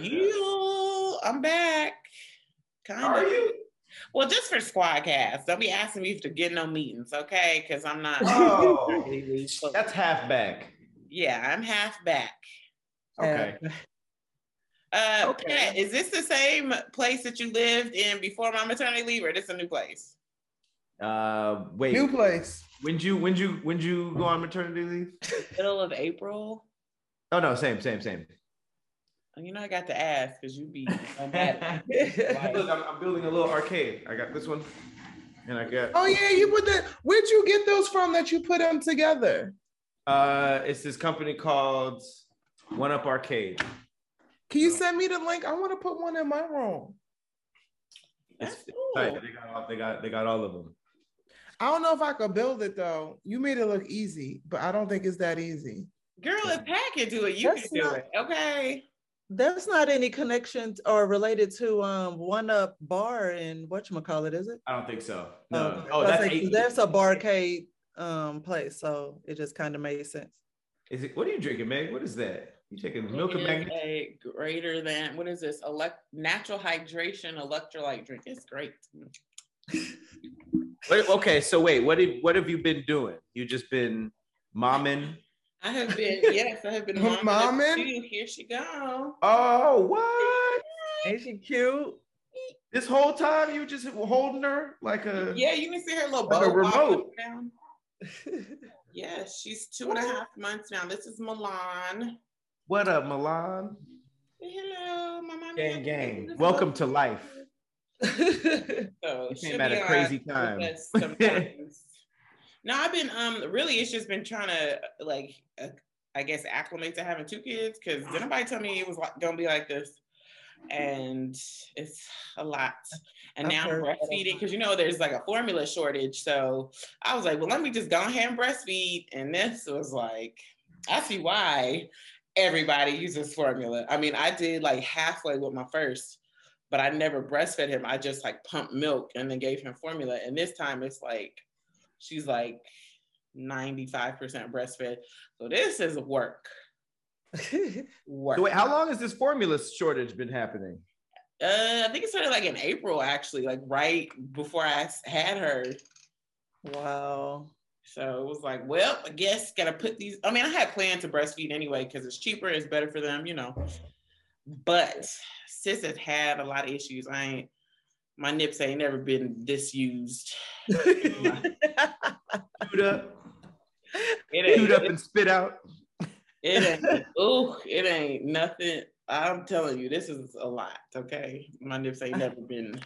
You, I'm back. Kind Are of. you? Well, just for Squadcast. Don't be asking me to get no meetings, okay? Because I'm not. Oh, that's half back. yeah, I'm half back. Okay. Uh, Okay. Pat, is this the same place that you lived in before my maternity leave, or this a new place? Uh, wait. New place. When'd you when'd you when'd you go on maternity leave? Middle of April. Oh no, same, same, same. You know, I got to ask because you be so. Look, I'm, I'm building a little arcade. I got this one, and I got Oh yeah, you put that. Where'd you get those from that you put them together? uh, it's this company called One Up Arcade. Can you send me the link? I want to put one in my room. That's cool. Right, they got all, they got they got all of them. I don't know if I could build it though. You made it look easy, but I don't think it's that easy. Girl, if Pat can do it, you That's can do not- it. Okay. There's not any connection or related to um one up bar and what in call it, is it? I don't think so. No. Okay. Oh, that's like, eight. there's a barcade um place, so it just kind of made sense. Is it? What are you drinking, Meg? What is that? You taking milk It and is a greater than what is this? Elect natural hydration electrolyte drink. It's great. Wait, okay, so wait, what have what have you been doing? You just been momming? I have been, yes, I have been momming. Momming? Here she go. Oh, what? Ain't she cute? This whole time you just holding her like a Yeah, you can see her little Like a bow bob remote. Yes, she's two and a half months now. This is Milan. what up, Milan? Hello, my mom. Gang, gang. Welcome to life. So oh, You came at a crazy time. No, I've been um really it's just been trying to like uh, I guess acclimate to having two kids because did nobody tell me it was like, gonna be like this, and it's a lot. And now I'm breastfeeding because you know there's like a formula shortage. So I was like, well, let me just go ahead and breastfeed. And this was like, I see why everybody uses formula. I mean, I did like halfway with my first, but I never breastfed him. I just like pumped milk and then gave him formula. And this time it's like, she's like 95% breastfed. So this is work. Work. So wait, how long has this formula shortage been happening? Uh, I think it started like in April, actually, like right before I had her. wow. So it was like, well, I guess gotta put these. I mean, I had planned to breastfeed anyway because it's cheaper, it's better for them, you know. But sis has had a lot of issues. I ain't my nips ain't never been disused. Shoot up, It shoot up ain't. and spit out. It ain't. Ooh, it ain't nothing. I'm telling you, this is a lot. Okay, my nips ain't never been.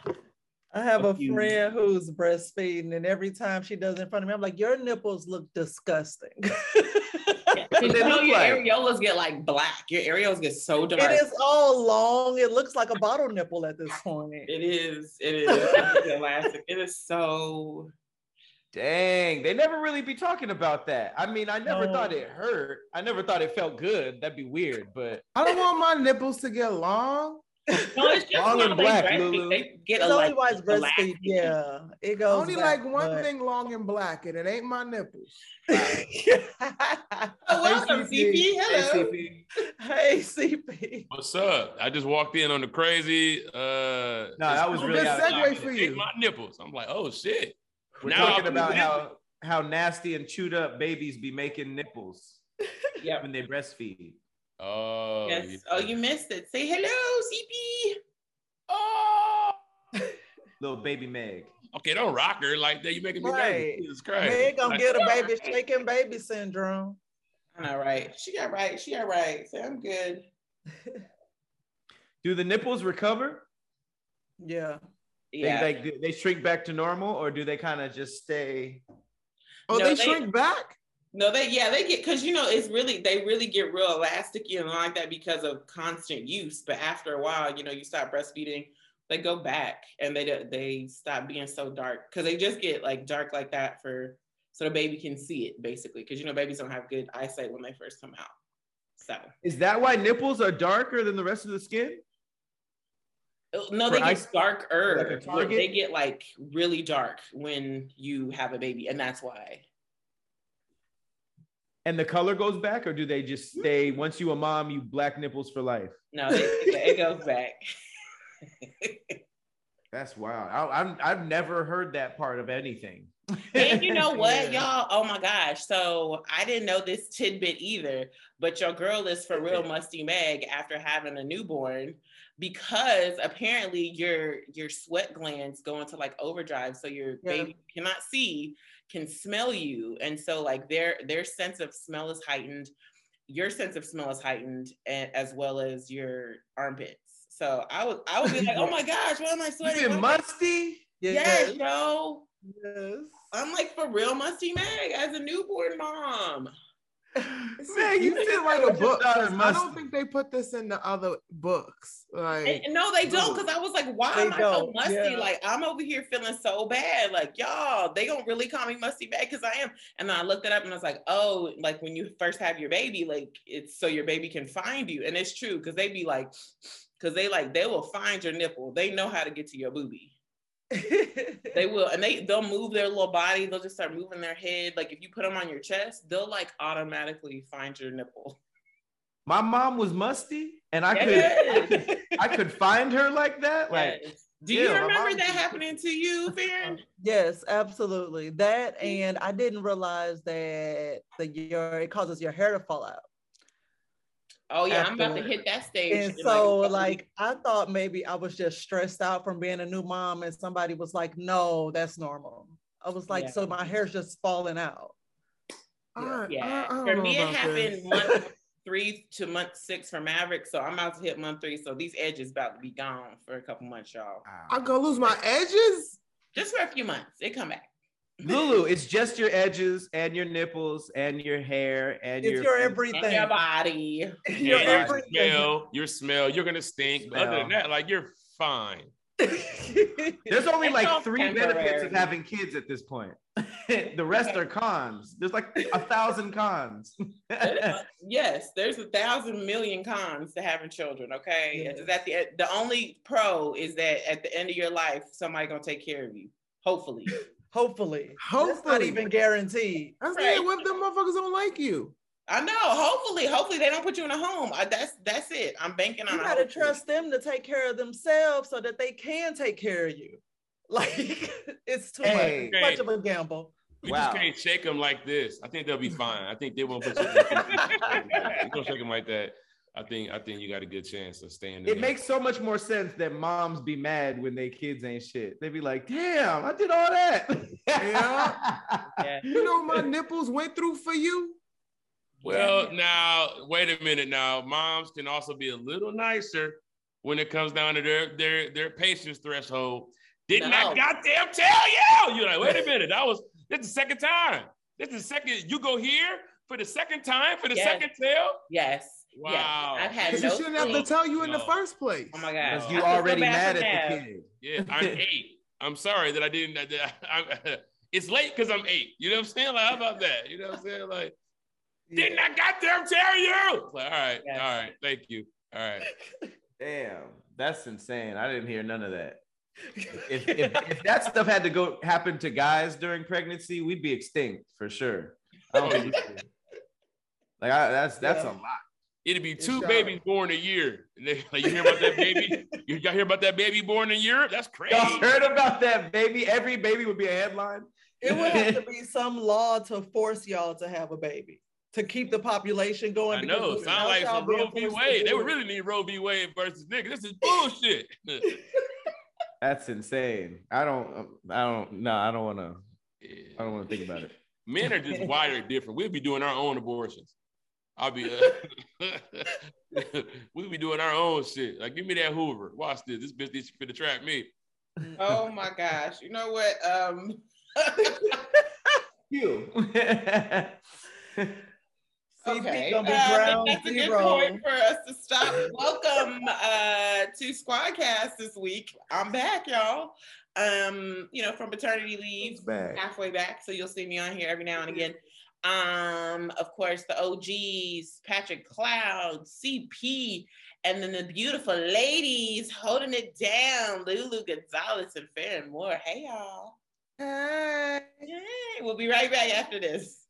I have a Confused. friend who's breastfeeding, and every time she does it in front of me, I'm like, "Your nipples look disgusting." You they know, look your like? areolas get like black. Your areolas get so dark. it is all long. It looks like a bottle nipple at this point. It is. It is. It's elastic. It is so. Dang, they never really be talking about that. I mean, I never No. thought it hurt. I never thought it felt good. That'd be weird, but I don't want my nipples to get long. No, it's just Long and black, breastfeed, Lulu. They get It's a only like. why it's breastfeed. Yeah, it goes. only back, like one but- thing long and black, and it ain't my nipples. Oh, welcome, CP. CP. Hello. ACP. hey, CP. What's up? I just walked in on the crazy. Uh, No, that was Good really out segue pocket. for you. my nipples. I'm like, oh shit. We're Now talking I'm about how how nasty and chewed up babies be making nipples Yep. when they breastfeed. Oh, Yes. yeah. Oh, you missed it. Say hello, CP. Oh. Little baby Meg. Okay, don't rock her like that. You making me Right. nervous. Jesus Christ. Meg gonna Like, get a baby shaking baby syndrome. All right. She got right. She got right. Say I'm good. Do the nipples recover? Yeah. Yeah. They, like, do they shrink back to normal, or do they kind of just stay? Oh, No, they, they- shrink back. No, they yeah they get because you know it's really they really get real elastic you know like that because of constant use. But after a while, you know, you stop breastfeeding, they go back and they don't- they stop being so dark because they just get like dark like that for so the baby can see it basically because you know babies don't have good eyesight when they first come out. So Is that why nipples are darker than the rest of the skin? Uh, no, For they get darker. like? They get like really dark when you have a baby, and that's why. And the color goes back, or do they just stay? Once you a mom, you black nipples for life. No, it, it goes back. That's wild. I, I'm I've never heard that part of anything. and you know what, Yeah. y'all? Oh my gosh. So I didn't know this tidbit either, but your girl is for real musty Meg after having a newborn because apparently your your sweat glands go into like overdrive. So your Yeah. baby cannot see, can smell you. And so like their their sense of smell is heightened, your sense of smell is heightened, as well as your armpits. So I would I would be like, oh my gosh, why am I You sweating? been Why- musty? Yes, yo. Yes. I'm like for real musty Meg as a newborn mom. Man, you you should said write a book. I don't think they put this in the other books. Like, And, no, they don't, because I was like, why am I so don't, musty? yeah. Like I'm over here feeling so bad. Like, y'all, they don't really call me musty bad because I am. And then I looked it up and I was like, oh, like when you first have your baby, like it's so your baby can find you. And it's true, because they be like, because they like they will find your nipple. They know how to get to your booby. They will, and they they'll move their little body. They'll just start moving their head. Like if you put them on your chest, they'll like automatically find your nipple. My mom was musty, and I could, I Yes. could I could find her like that. Like Yes. Do you my remember that happening to you, Farron? Yes, absolutely. That mm. and I didn't realize that the your it causes your hair to fall out. Oh yeah, I'm about to hit that stage. And in so a couple like I thought maybe I was just stressed out from being a new mom and somebody was like, no, that's normal. I was like, Yeah. so my hair's just falling out. Uh, uh, I, yeah. I, I don't For know me, it about this. happened month three to month six for Maverick. So I'm about to hit month three. So these edges about to be gone for a couple months, y'all. I'm gonna lose my edges. Just for a few months. They come back. Lulu, it's just your edges and your nipples and your hair and It's your your And everything. your body. Your Yeah, your everything. smell, your smell, you're gonna stink. But Other than that, like you're fine. There's only It's like all three benefits of having kids at this point. the rest are cons. There's like a thousand cons. yes, there's a thousand million cons to having children. Okay, Yes. is that the the only pro is that at the end of your life, somebody gonna take care of you. Hopefully. Hopefully. That's Hopefully. not even guaranteed. I'm Right. saying, what if them motherfuckers don't like you? I know. Hopefully, hopefully they don't put you in a home. I, that's that's it. I'm banking on. You a gotta hopefully. trust them to take care of themselves so that they can take care of you. Like it's too Hey. much, much of a gamble. We Wow. just can't shake them like this. I think they'll be fine. I think they won't put you. you don't shake them like that. I think I think you got a good chance of staying. It makes so much more sense that moms be mad when their kids ain't shit. They be like, damn, I did all that. Yeah. You know what my nipples went through for you? Well, now wait a minute. Now, moms can also be a little nicer when it comes down to their their their patience threshold. Didn't I goddamn tell you? You're like, wait a minute. That was this is the second time. This is the second. You go here for the second time for the Yes. second tale. Yes. Wow. Yes. I've had Because no you shouldn't have to tell you in the first place. Oh my god. Because you I already bad mad for at the kid. Yeah, I'm eight. I'm sorry that I didn't. That I, it's late because I'm eight. You know what I'm saying? Like, how about that? You know what I'm saying? Like, didn't I goddamn tell you? Like, all right, Yes. all right, thank you. All right. Damn, that's insane. I didn't hear none of that. If, if, if that stuff had to go happen to guys during pregnancy, we'd be extinct for sure. I don't think we could. Like I, that's that's Yeah. a lot. It'd be two babies born a year. They, like, you hear about that baby? You y'all hear about that baby born in Europe? That's crazy. Y'all heard about that baby? Every baby would be a headline. It would have to be some law to force y'all to have a baby to keep the population going. I because know. Sound like some Roe v. Wade. They would really need Roe v. Wade versus nigga. This is bullshit. That's insane. I don't. I don't. No, I don't want to. I don't want to think about it. Men are just wired different. We'll be doing our own abortions. I'll be. Uh, we'll be doing our own shit. Like, give me that Hoover. Watch this. This bitch is finna trap me. Oh my gosh. You know what? Um You. Okay. uh, ground that's a good point for us to stop. Welcome uh to Squadcast this week. I'm back, y'all. Um, you know, from maternity leave. It's bad. halfway back, so you'll see me on here every now and again. Um, of course, the OGs, Patrick Cloud, CP, and then the beautiful ladies holding it down, Lulu Gonzalez and Farron Moore. Hey y'all. Hey. Hey, we'll be right back after this.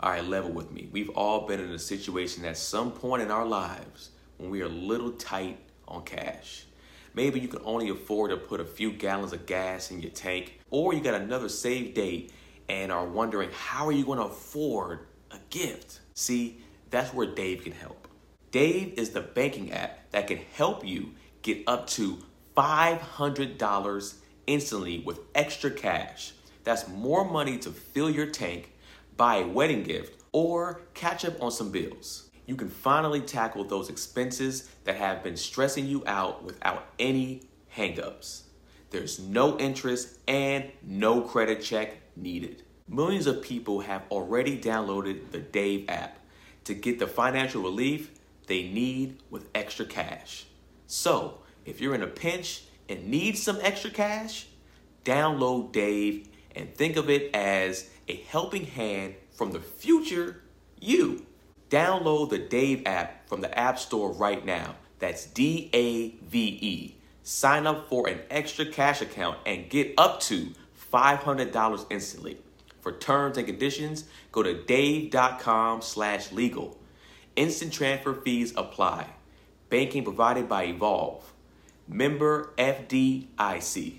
All right, level with me. We've all been in a situation at some point in our lives when we are a little tight on cash. Maybe you can only afford to put a few gallons of gas in your tank, or you got another save date and are wondering how are you going to afford a gift? See, that's where Dave can help. Dave is the banking app that can help you get up to $500 instantly with extra cash. That's more money to fill your tank, buy a wedding gift, or catch up on some bills. You can finally tackle those expenses that have been stressing you out without any hangups. There's no interest and no credit check needed. Millions of people have already downloaded the Dave app to get the financial relief they need with extra cash. So, if you're in a pinch and need some extra cash, download Dave and think of it as a helping hand from the future you. Download the Dave app from the App Store right now. That's D A V E. Sign up for an extra cash account and get up to $500 instantly. For terms and conditions, go to dave.com slash legal. Instant transfer fees apply. Banking provided by Evolve. Member FDIC.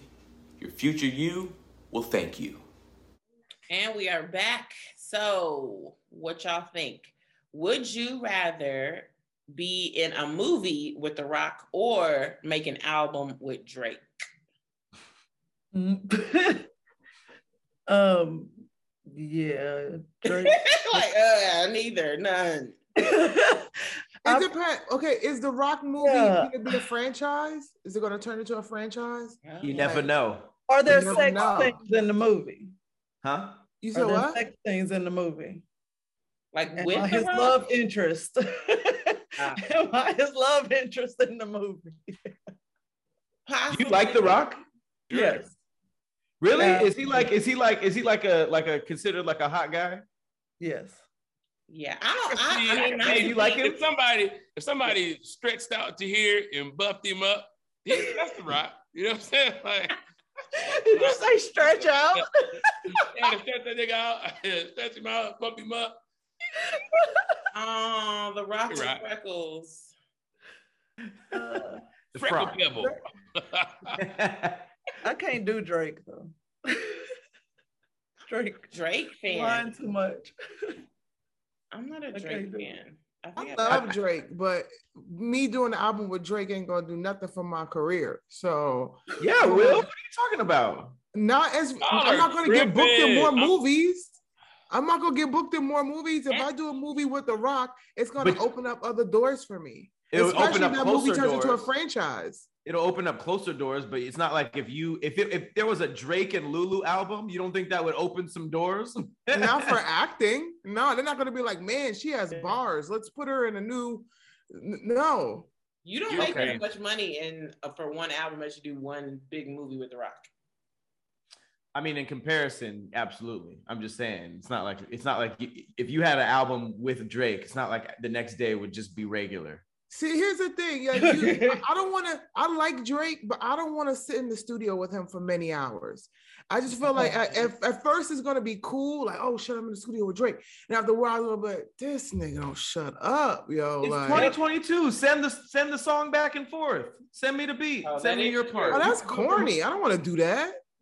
Your future you will thank you. And we are back. So, what y'all think? Would you rather be in a movie with The Rock or make an album with Drake? um, yeah, like, uh, neither, none. It depends. Okay, is the Rock movie Yeah. going to be a franchise? Is it going to turn into a franchise? You never know, Are there You never sex know. scenes in the movie? huh? You Are said there what? sex scenes in the movie? Like with I The his Rock? love interest? Ah. Am I his love interest in the movie? You like The Rock? Yes. Really? Yeah. Is he like? Is he like? Is he like a like a considered like a hot guy? Yes. Yeah, I don't. See, I, I mean, hey, I, you like him? If somebody, if somebody stretched out to here and buffed him up, he, that's the rock. You know what I'm saying? Like, Did you say stretch out? yeah, stretch that nigga out, stretch him out, bump him up. oh, the Rock with Right. freckles. Uh, The Freckle Frog. pebble. I can't do Drake though. Drake Drake fan. lying too much. I'm not a Drake do- fan. I I think I, love Drake, but me doing the album with Drake ain't gonna do nothing for my career. So yeah, Will. What are you talking about? not as Y'all I'm not gonna get booked in more tripping. I'm- movies. I'm not gonna get booked in more movies. If I do a movie with The Rock, it's gonna But- open up other doors for me. It'll Especially open up if that movie closer turns into a doors. franchise. It'll open up closer doors, but it's not like if you if it, if there was a Drake and Lulu album, you don't think that would open some doors? not for acting. No, they're not gonna be like, man, she has bars. Let's put her in a new. No, you don't You make okay. as much money in uh, for one album as you do one big movie with The Rock. I mean, in comparison, absolutely. I'm just saying, it's not like it's not like y- if you had an album with Drake, it's not like the next day would just be regular. See, here's the thing. Yeah, you, I- I don't want to. I like Drake, but I don't want to sit in the studio with him for many hours. I just feel like at, at, at first it's gonna be cool, like oh shit, I'm in the studio with Drake, and after a while I'm gonna be like, this nigga don't shut up, yo. It's like, 2022. Send the send the song back and forth. Send me the beat. Oh, send me your part. oh, that's corny. I don't want to do that.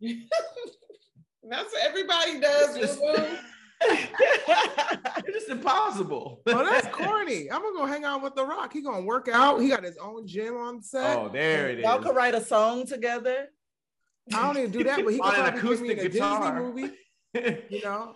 That's what everybody does. It's just- boo-boo. It's just impossible. Oh, that's corny. I'm gonna go hang out with The Rock. He gonna work out. He got his own gym on set. oh, there it is. Y'all could write a song together. I don't even do that, but he On could an probably give me acoustic a Disney movie. You know,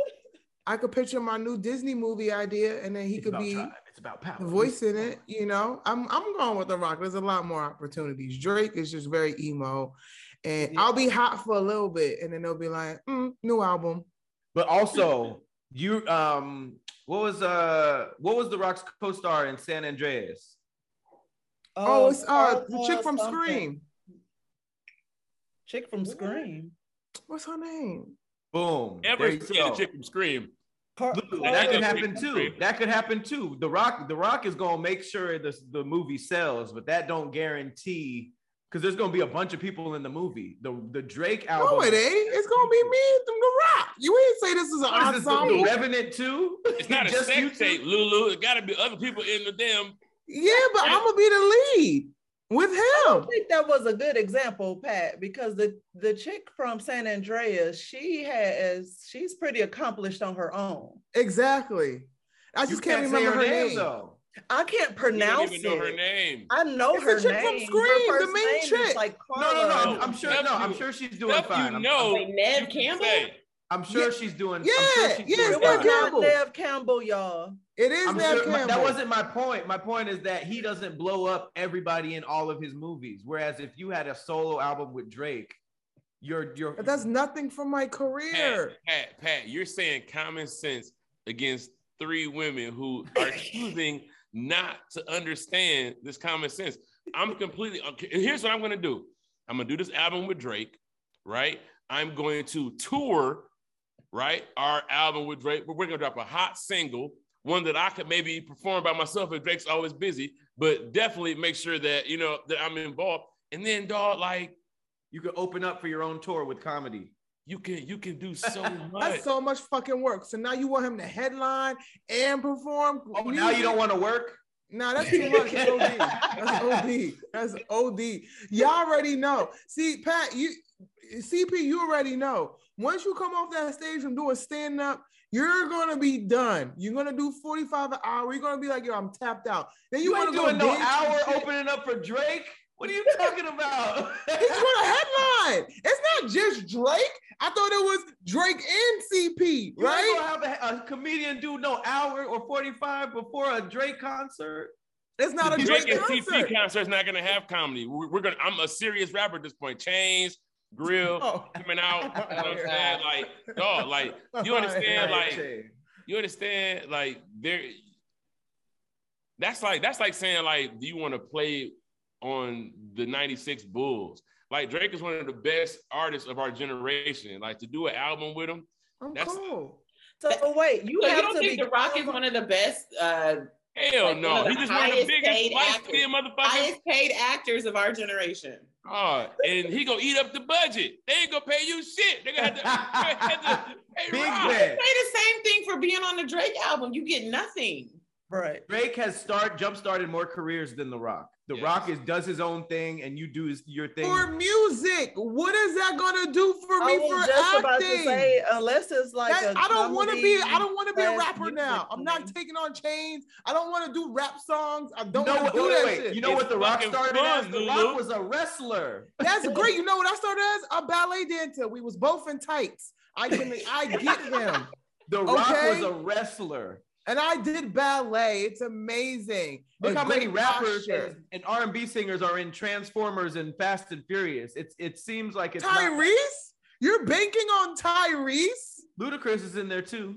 I could picture my new Disney movie idea, and then he It's could be tribe. It's about power. voicing it. You know, I'm I'm going with The Rock. There's a lot more opportunities. Drake is just very emo, and I'll be hot for a little bit, and then they'll be like, mm, new album. But also, you um, what was uh, what was the Rock's co-star in San Andreas? Oh, it's uh Carla the chick from something. Scream. Chick from Scream. What's her name? Boom. Ever There you see the chick from Scream? Car- Look, Carla- that could happen too. That could happen too. The Rock, The Rock is gonna make sure the the movie sells, but that don't guarantee because there's gonna be a bunch of people in the movie. The the Drake album. No, it ain't. It's gonna be me and The Rock. You ain't say this is an What is this, the, the. Revenant too? It's not a Just you sex two? tape, Lulu. It got to be other people in the damn. Yeah, but I'm gonna be the lead with him. I him. think that was a good example, Pat, because the the chick from San Andreas, she has she's pretty accomplished on her own. Exactly. I You just can't, can't say remember her name name. though. I can't You don't pronounce even know her name. I know It's the her chick from. Scream, her the main name is chick. like No, no, no. I'm, I'm sure. Stuff No, I'm sure she's doing Stuff fine. you I'm- know. Like Ned you can Campbell? I'm sure Yeah. she's doing. I'm Yeah, sure she's yeah, doing It was fine. not Campbell. Neve Campbell, y'all. It is I'm Neve sure Campbell. my- that wasn't my point. My point is that he doesn't blow up everybody in all of his movies. Whereas if you had a solo album with Drake, you're you're But that's nothing from my Pat, career. Pat, Pat, you're saying common sense against three women who are choosing not to understand this common sense. I'm completely okay. Here's what I'm gonna do. I'm gonna do this album with Drake, right? I'm going to tour, right? Our album with Drake. We're gonna drop a hot single, one that I could maybe perform by myself if Drake's always busy, but definitely make sure that you know that I'm involved. And then, dog, like you could open up for your own tour with comedy. You can you can do so much. That's so much fucking work. So now you want him to headline and perform. Oh, now you don't want to work. Nah, that's too much. That's OD. That's OD. That's OD. Y'all already know. See, Pat, you CP, you already know. Once you come off that stage from doing stand up, you're gonna be done. You're gonna do 45 an hour. You're gonna be like, yo, I'm tapped out. Then you, You want to go doing no hour shit. opening up for Drake. What are you talking about? He's gonna headline. It's not just Drake. I thought it was Drake and CP, You right? ain't gonna have a, a comedian do no hour or 45 before a Drake concert. It's not a The Drake, Drake and CP concert. TP concert's not gonna have comedy. We're, we're gonna. I'm a serious rapper at this point. Chains, grill, Oh. coming out. You know what I'm saying? Like, dog, like you understand? Like, you understand? Like, there. That's like that's like saying like, do you want to play on the '96 Bulls? Like Drake is one of the best artists of our generation. Like to do an album with him, I'm That's- cool. So wait, you So you have don't to think be The Rock is one of the best, uh, hell Like, no. he's the just one of the highest biggest paid light actors. skinned motherfuckers. highest paid actors of our generation? Oh, and he gonna eat up the budget. They ain't gonna pay you shit. They gonna have to, they gonna have to pay Big Rock. bet. Say the same thing for being on the Drake album. You get nothing. right. Drake has start jump started more careers than The Rock. The Yes. Rock is does his own thing, and you do his, your thing. For music, what is that gonna do for I me was for just acting? about to say, unless it's like That- a I don't want to be. I don't want to be a rapper now. I'm not taking on chains. I don't want to do rap songs. I don't no, want to do wait, that wait. shit. You know It's what The Rock started fun, as? The Lulu. Rock was a wrestler. That's great. You know what I started as? A ballet dancer. We was both in tights. I can. I get him. The Rock Okay. was a wrestler. And I did ballet. It's amazing. Look how many rappers posture. and, and R&B singers are in Transformers and Fast and Furious. It's it seems like it's not- Tyrese? You're banking on Tyrese? Ludacris is in there too.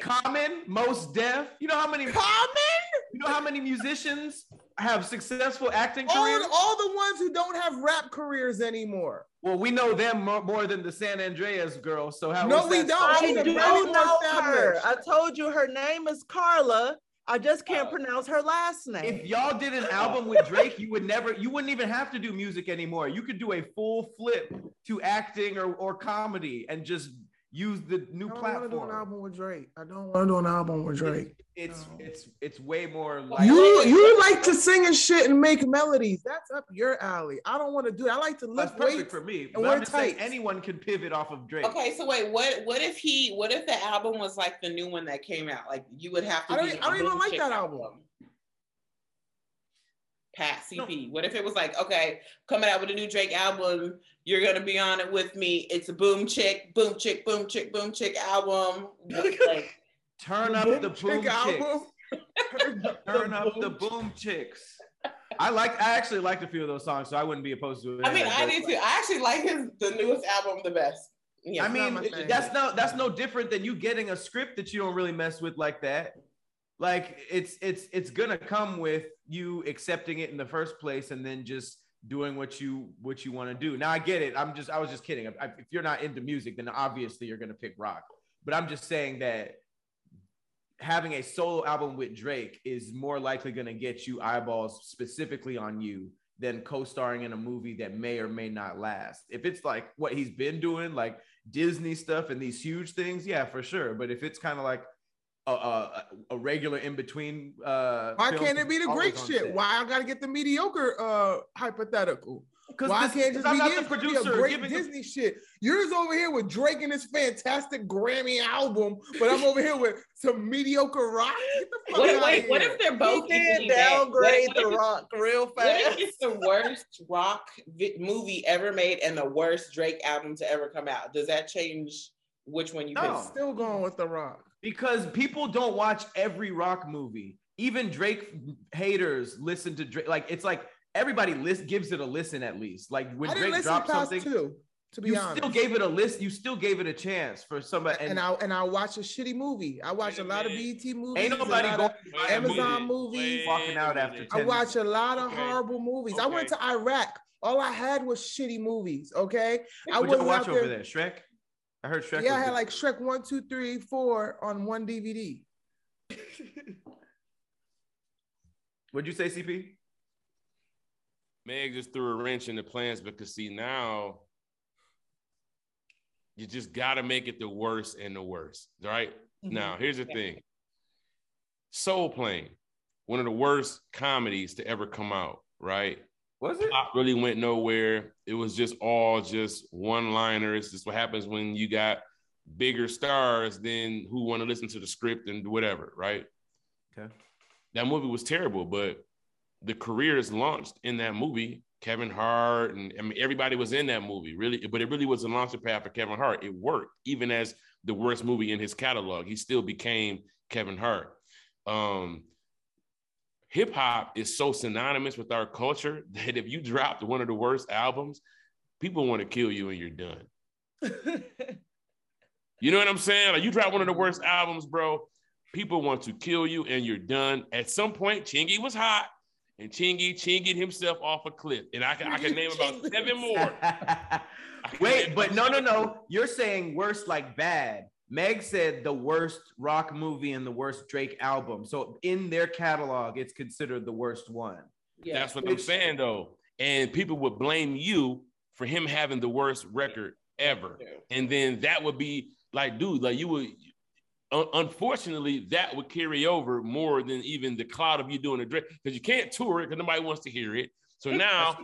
Common, Mos Def. You know how many Common? you know how many musicians have successful acting All, careers? all the ones who don't have rap careers anymore. Well, we know them more, more than the San Andreas girl. So how No, we don't. I She's a do very know more her. I told you her name is Carla. I just can't Oh. pronounce her last name. If y'all did an album with Drake, you would never, you wouldn't even have to do music anymore. You could do a full flip to acting or, or comedy and just use the new platform. I don't want to do an album with Drake. I don't want to do an album with Drake. It's No. it's it's way more like You you like to sing and shit and make melodies. That's up your alley. I don't want to do It. I like to lift that's perfect for me. and But wear I'm just saying anyone can pivot off of Drake. Okay, so wait, what what if he what if the album was like the new one that came out? Like you would have to I don't- be I don't even like that album. Pat CP. What if it was like, okay, coming out with a new Drake album, you're gonna be on it with me. It's a boom chick, boom chick, boom chick, boom chick album. Like, Turn up the boom Chick chicks. album. Turn up the boom chicks. I like. I actually liked a few of those songs, so I wouldn't be opposed to it. I mean, I But- did too. I actually like his the newest album the best. Yeah. I mean, my that's no that's no different than you getting a script that you don't really mess with like that. Like it's it's it's gonna come with you accepting it in the first place and then just doing what you what you want to do. Now I get it. I'm just I was just kidding. I- if you're not into music, then obviously you're gonna pick rock. But I'm just saying that having a solo album with Drake is more likely gonna get you eyeballs specifically on you than co-starring in a movie that may or may not last. If it's like what he's been doing, like Disney stuff and these huge things, yeah, for sure. But if it's kind of like a, a, a regular in between, uh, Why can't it be the always great shit? set. Why I gotta get the mediocre uh hypothetical? Because Why this- can't it 'cause just I'm be not the could be a great giving a- Disney shit? Yours over here with Drake and his fantastic Grammy album, but I'm over here with some mediocre rock. Get the fuck What, outta wait, what if they're He both did equally downgrade What- The what if- Rock real What if fast. it's the worst rock vi- movie ever made and the worst Drake album to ever come out? Does that change which one you No. pick? Still going with the rock. Because people don't watch every rock movie. Even Drake haters listen to Drake. Like it's like everybody list gives it a listen at least. Like when Drake listen dropped something, two, to be you honest. still gave it a list. You still gave it a chance for somebody. and, And, I and I watch a shitty movie. I watch a a lot of minute. BET movies. ain't nobody going of- Amazon minute. movies. Wait Walking out after minute. I 10 watch a lot of Okay. horrible movies. I went to Iraq. All I had was shitty movies. Okay, I What y'all wasn't watch out over there. there? Shrek. I heard Shrek. yeah, I had good. like Shrek one, two, three, four on one DVD. What'd you say, CP? Meg just threw a wrench in the plans because see now you just gotta make it the worst and the worst, right? Mhm. Now here's the thing: Soul Plane, one of the worst comedies to ever come out, right? Was it? Plot really went nowhere. It was just all just one-liners. This is what happens when you got bigger stars than who want to listen to the script and whatever, right? Okay. that movie was terrible, but the careers launched in that movie. Kevin Hart and I mean everybody was in that movie, really, but it really was a launching pad for Kevin Hart. It worked, even as the worst movie in his catalog. He still became Kevin Hart. Um, Hip hop is so synonymous with our culture that if you dropped one of the worst albums, people want to kill you and you're done. You know what I'm saying? Like you drop one of the worst albums, bro. People want to kill you and you're done. At some point, Chingy was hot, and Chingy Chingied himself off a cliff. And I can I can name about seven more. Wait, but no, no, no. You're saying worst like bad. Meg said the worst rock movie and the worst Drake album. So in their catalog, it's considered the worst one. Yeah. That's what I'm saying though. And people would blame you for him having the worst record ever. And then that would be like, dude, like you would un- unfortunately that would carry over more than even the cloud of you doing a Drake because you can't tour it because nobody wants to hear it. So now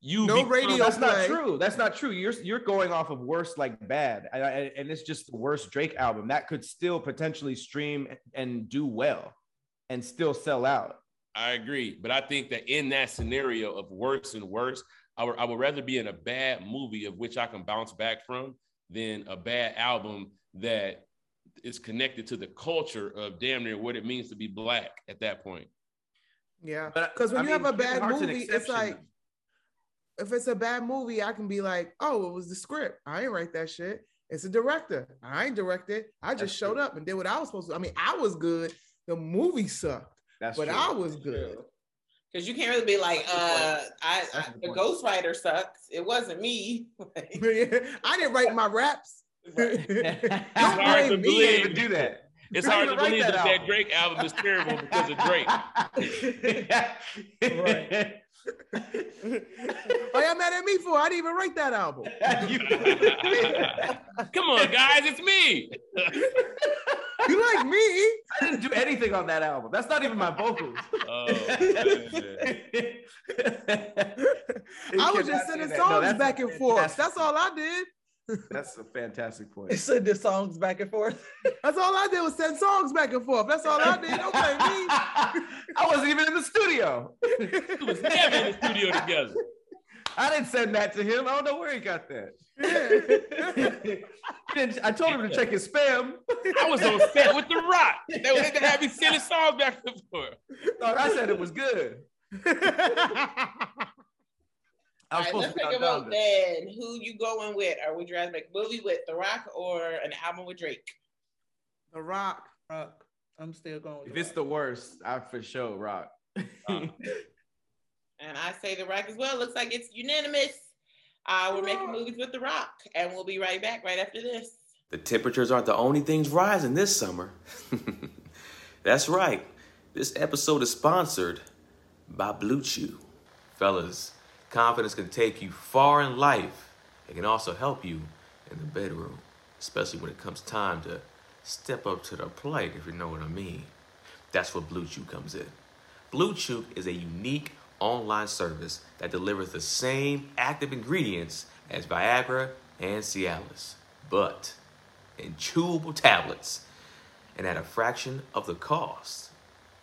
you No become- radio That's not true. That's not true. You're you're going off of worst like bad, I- I- and it's just the worst Drake album that could still potentially stream and do well, and still sell out. I agree, but I think that in that scenario of worse and worse, I would, I would rather be in a bad movie of which I can bounce back from than a bad album that is connected to the culture of damn near what it means to be black at that point. Yeah, because when I you mean, have a bad movie, it's exception. like if it's a bad movie, I can be like, oh, it was the script. I ain't write that shit. It's a director. I ain't directed. I just That's showed true. up and did what I was supposed to. I mean, I was good. The movie sucked, that's but true. I was good. Because you can't really be like, the uh. I, I the the ghostwriter sucks. It wasn't me. I didn't write my raps. Right. Don't hard to blame me. can't even do that. It's You hard to believe that that that Drake album is terrible because of Drake. right. Why y'all mad at me for? I didn't even write that album. Come on, guys, it's me. You like me? I didn't do anything on that album. That's not even my vocals. Oh. I was just sending songs back and forth. That's all I did. That's a fantastic point. They send the songs back and forth. That's all I did was send songs back and forth. That's all I did. Don't blame me. I wasn't even in the studio. We was never in the studio together. I didn't send that to him. I don't know where he got that. He I told him to check his spam. I was on set with The Rock. They were they had me sending songs back and forth. Thought I said it was good. I All was right, supposed let's to take be a vote on then. Who you going with? Are we trying to make a movie with The Rock or an album with Drake? the Rock. Rock. I'm still going. With If it's the worst, I for sure rock. And I say The Rock as well. Looks like it's unanimous. Uh, we're making movies with The Rock, and we'll be right back right after this. The temperatures aren't the only things rising this summer. That's right. This episode is sponsored by Blue Chew. Fellas, confidence can take you far in life. It can also help you in the bedroom, especially when it comes time to step up to the plate, if you know what I mean. That's where Blue Chew comes in. Blue Chew is a unique online service that delivers the same active ingredients as Viagra and Cialis, but in chewable tablets and at a fraction of the cost.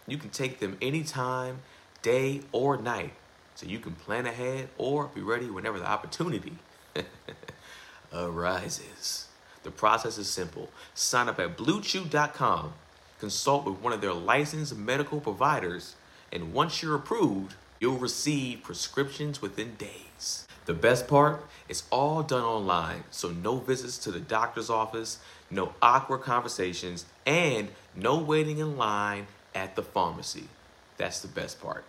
You can take them anytime, day or night, so you can plan ahead or be ready whenever the opportunity arises. The process is simple. Sign up at bluechew.com, consult with one of their licensed medical providers, and once you're approved, you'll receive prescriptions within days. The best part, it's all done online, so no visits to the doctor's office, no awkward conversations, and no waiting in line at the pharmacy. That's the best part.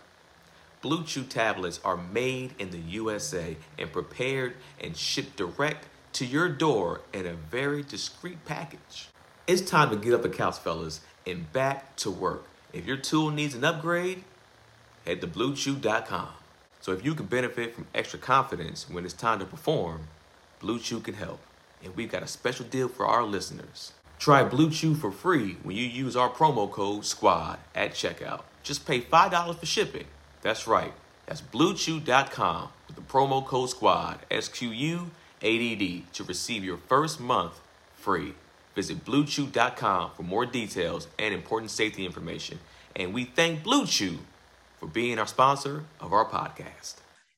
Blue Chew tablets are made in the USA and prepared and shipped direct to your door in a very discreet package. It's time to get up the couch, fellas, and back to work. If your tool needs an upgrade, head to bluechew.com. So if you can benefit from extra confidence when it's time to perform, Blue Chew can help. And we've got a special deal for our listeners. Try Blue Chew for free when you use our promo code SQUAD at checkout. Just pay $5 for shipping. That's right. That's bluechew.com with the promo code SQUAD, S Q U A D D, to receive your first month free. Visit bluechew.com for more details and important safety information. And we thank Blue Chew for being our sponsor of our podcast.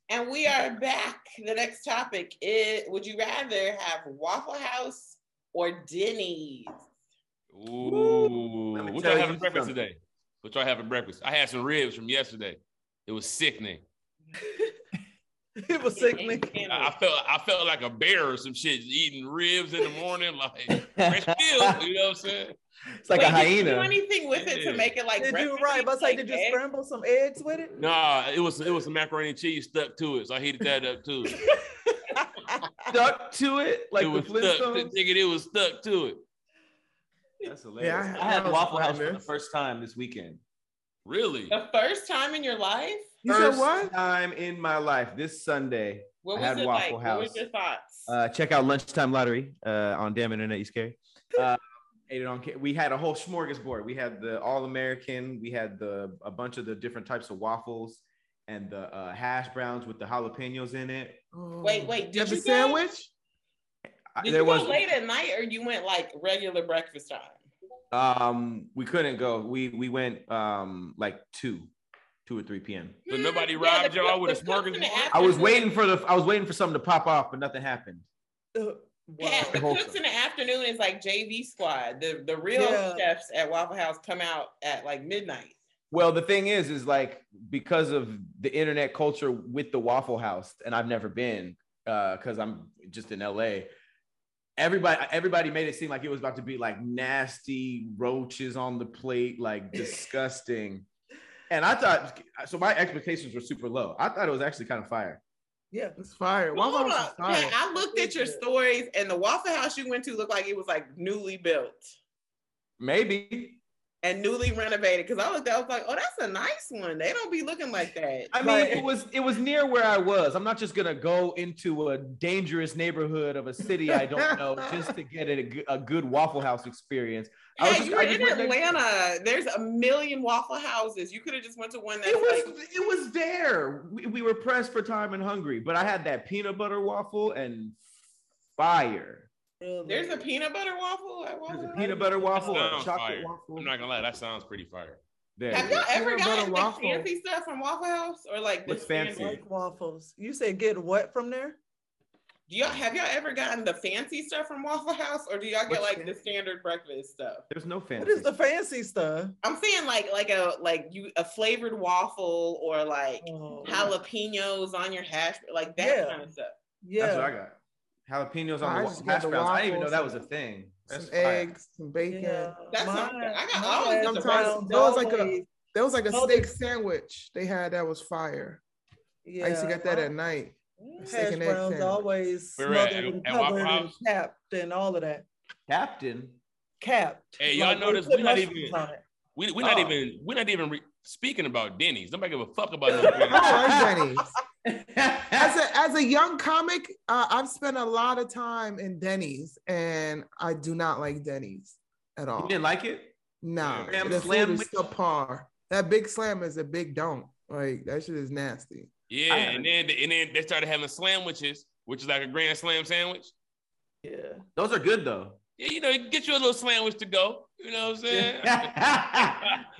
And we are back. The next topic is Would you rather have Waffle House or Denny's? Ooh, Let what y'all having breakfast something. today? What y'all having breakfast? I had some ribs from yesterday. It was sickening. it was sickening. I I felt I felt like a bear or some shit eating ribs in the morning, like fresh meal. You know what I'm saying? It's like Wait, a Did you do anything with it to make it like Did you right? But meat, like did you eggs? scramble some eggs with it? Nah, it was it was some macaroni and cheese stuck to it, so I heated that up too. Stuck to it like it the was stuck. Flintstones. Thinking it was stuck to it. That's hilarious. Yeah, I- I, had I was Waffle House for the first time this weekend. Really? The first time in your life? You first said what? time in my life this Sunday. What I was had it Waffle like? What was your thoughts? Uh, check out Lunchtime Lottery uh, on Damn Internet, you scary. Uh, ate it on. We had a whole smorgasbord. We had the All American. We had the a bunch of the different types of waffles and the uh, hash browns with the jalapenos in it. Wait, wait, You have did a you go- sandwich? I- Did there you go was late at night or you went like regular breakfast time? Um we couldn't go. We we went um like two, two or three p.m. So nobody Yeah, robbed the y'all cook- with a the cooks smorgasbord? I was waiting for the I was waiting for something to pop off, but nothing happened. Uh, Pat, wow. the Wholesome. cooks in the afternoon is like JV squad. The the real Yeah. chefs at Waffle House come out at like midnight. Well, the thing is, is like because of the internet culture with the Waffle House, and I've never been uh because I'm just in LA. Everybody, everybody made it seem like it was about to be like nasty roaches on the plate, like disgusting. And I thought, so my expectations were super low. I thought it was actually kind of fire. Yeah. It's fire. Hold Waffle House up, is fire. Pat, I looked at your stories and the Waffle House you went to looked like it was like newly built Maybe. And newly renovated. Because I looked, at, I was like, oh, that's a nice one. They don't be looking like that. I mean, it was it was near where I was. I'm not just gonna go into a dangerous neighborhood of a city I don't know just to get a good Waffle House experience. I was Hey, just- you were in Atlanta. There's a million Waffle Houses. You could have just went to one that's It was like it was there. We, we were pressed for time and hungry, but I had that peanut butter waffle and fire. There's a peanut butter waffle at There's Waffle a House. peanut butter waffle, a chocolate fire. waffle. I'm not gonna lie, that sounds pretty fire. There. Have y'all ever Peanut butter gotten the waffle. fancy stuff from Waffle House or like the What's fancy? standard- Like waffles. You said get what from there? Do y'all have y'all ever gotten the fancy stuff from Waffle House or do y'all get What's like fancy? the standard breakfast stuff? There's no fancy. What is the fancy stuff? I'm saying like like a like you a flavored waffle or like Oh, jalapenos on your hash like that Yeah. kind of stuff. That's what I yeah. got. Jalapenos I on the just wa- got hash the browns. I didn't even know that was a thing. That's Some fire. eggs, some bacon. Yeah. That's Mine- something. I got- I mine always has get the Sometimes browns there was like a- always- There was like a Oh, steak sandwich they had that was fire. Yeah. I used to get that at night. steak Hash and egg browns sandwich. always smothered At- and at Waffle covered and capped and all of that. Captain. Capped. Hey, y'all Like, notice put we not mushrooms even- on it. We we're not Oh. even we're not even re- speaking about Denny's. Nobody give a fuck about no Denny's. I like Denny's. As a as a young comic, uh, I've spent a lot of time in Denny's, and I do not like Denny's at all. You didn't like it? Nah, Slam the slam food is subpar. That big slam is a big don't. Like that shit is nasty. Yeah, and then and then they started having sandwiches, which is like a grand slam sandwich. Yeah. Those are good though. Yeah, you know, it get you a little sandwich to go. You know what I'm saying?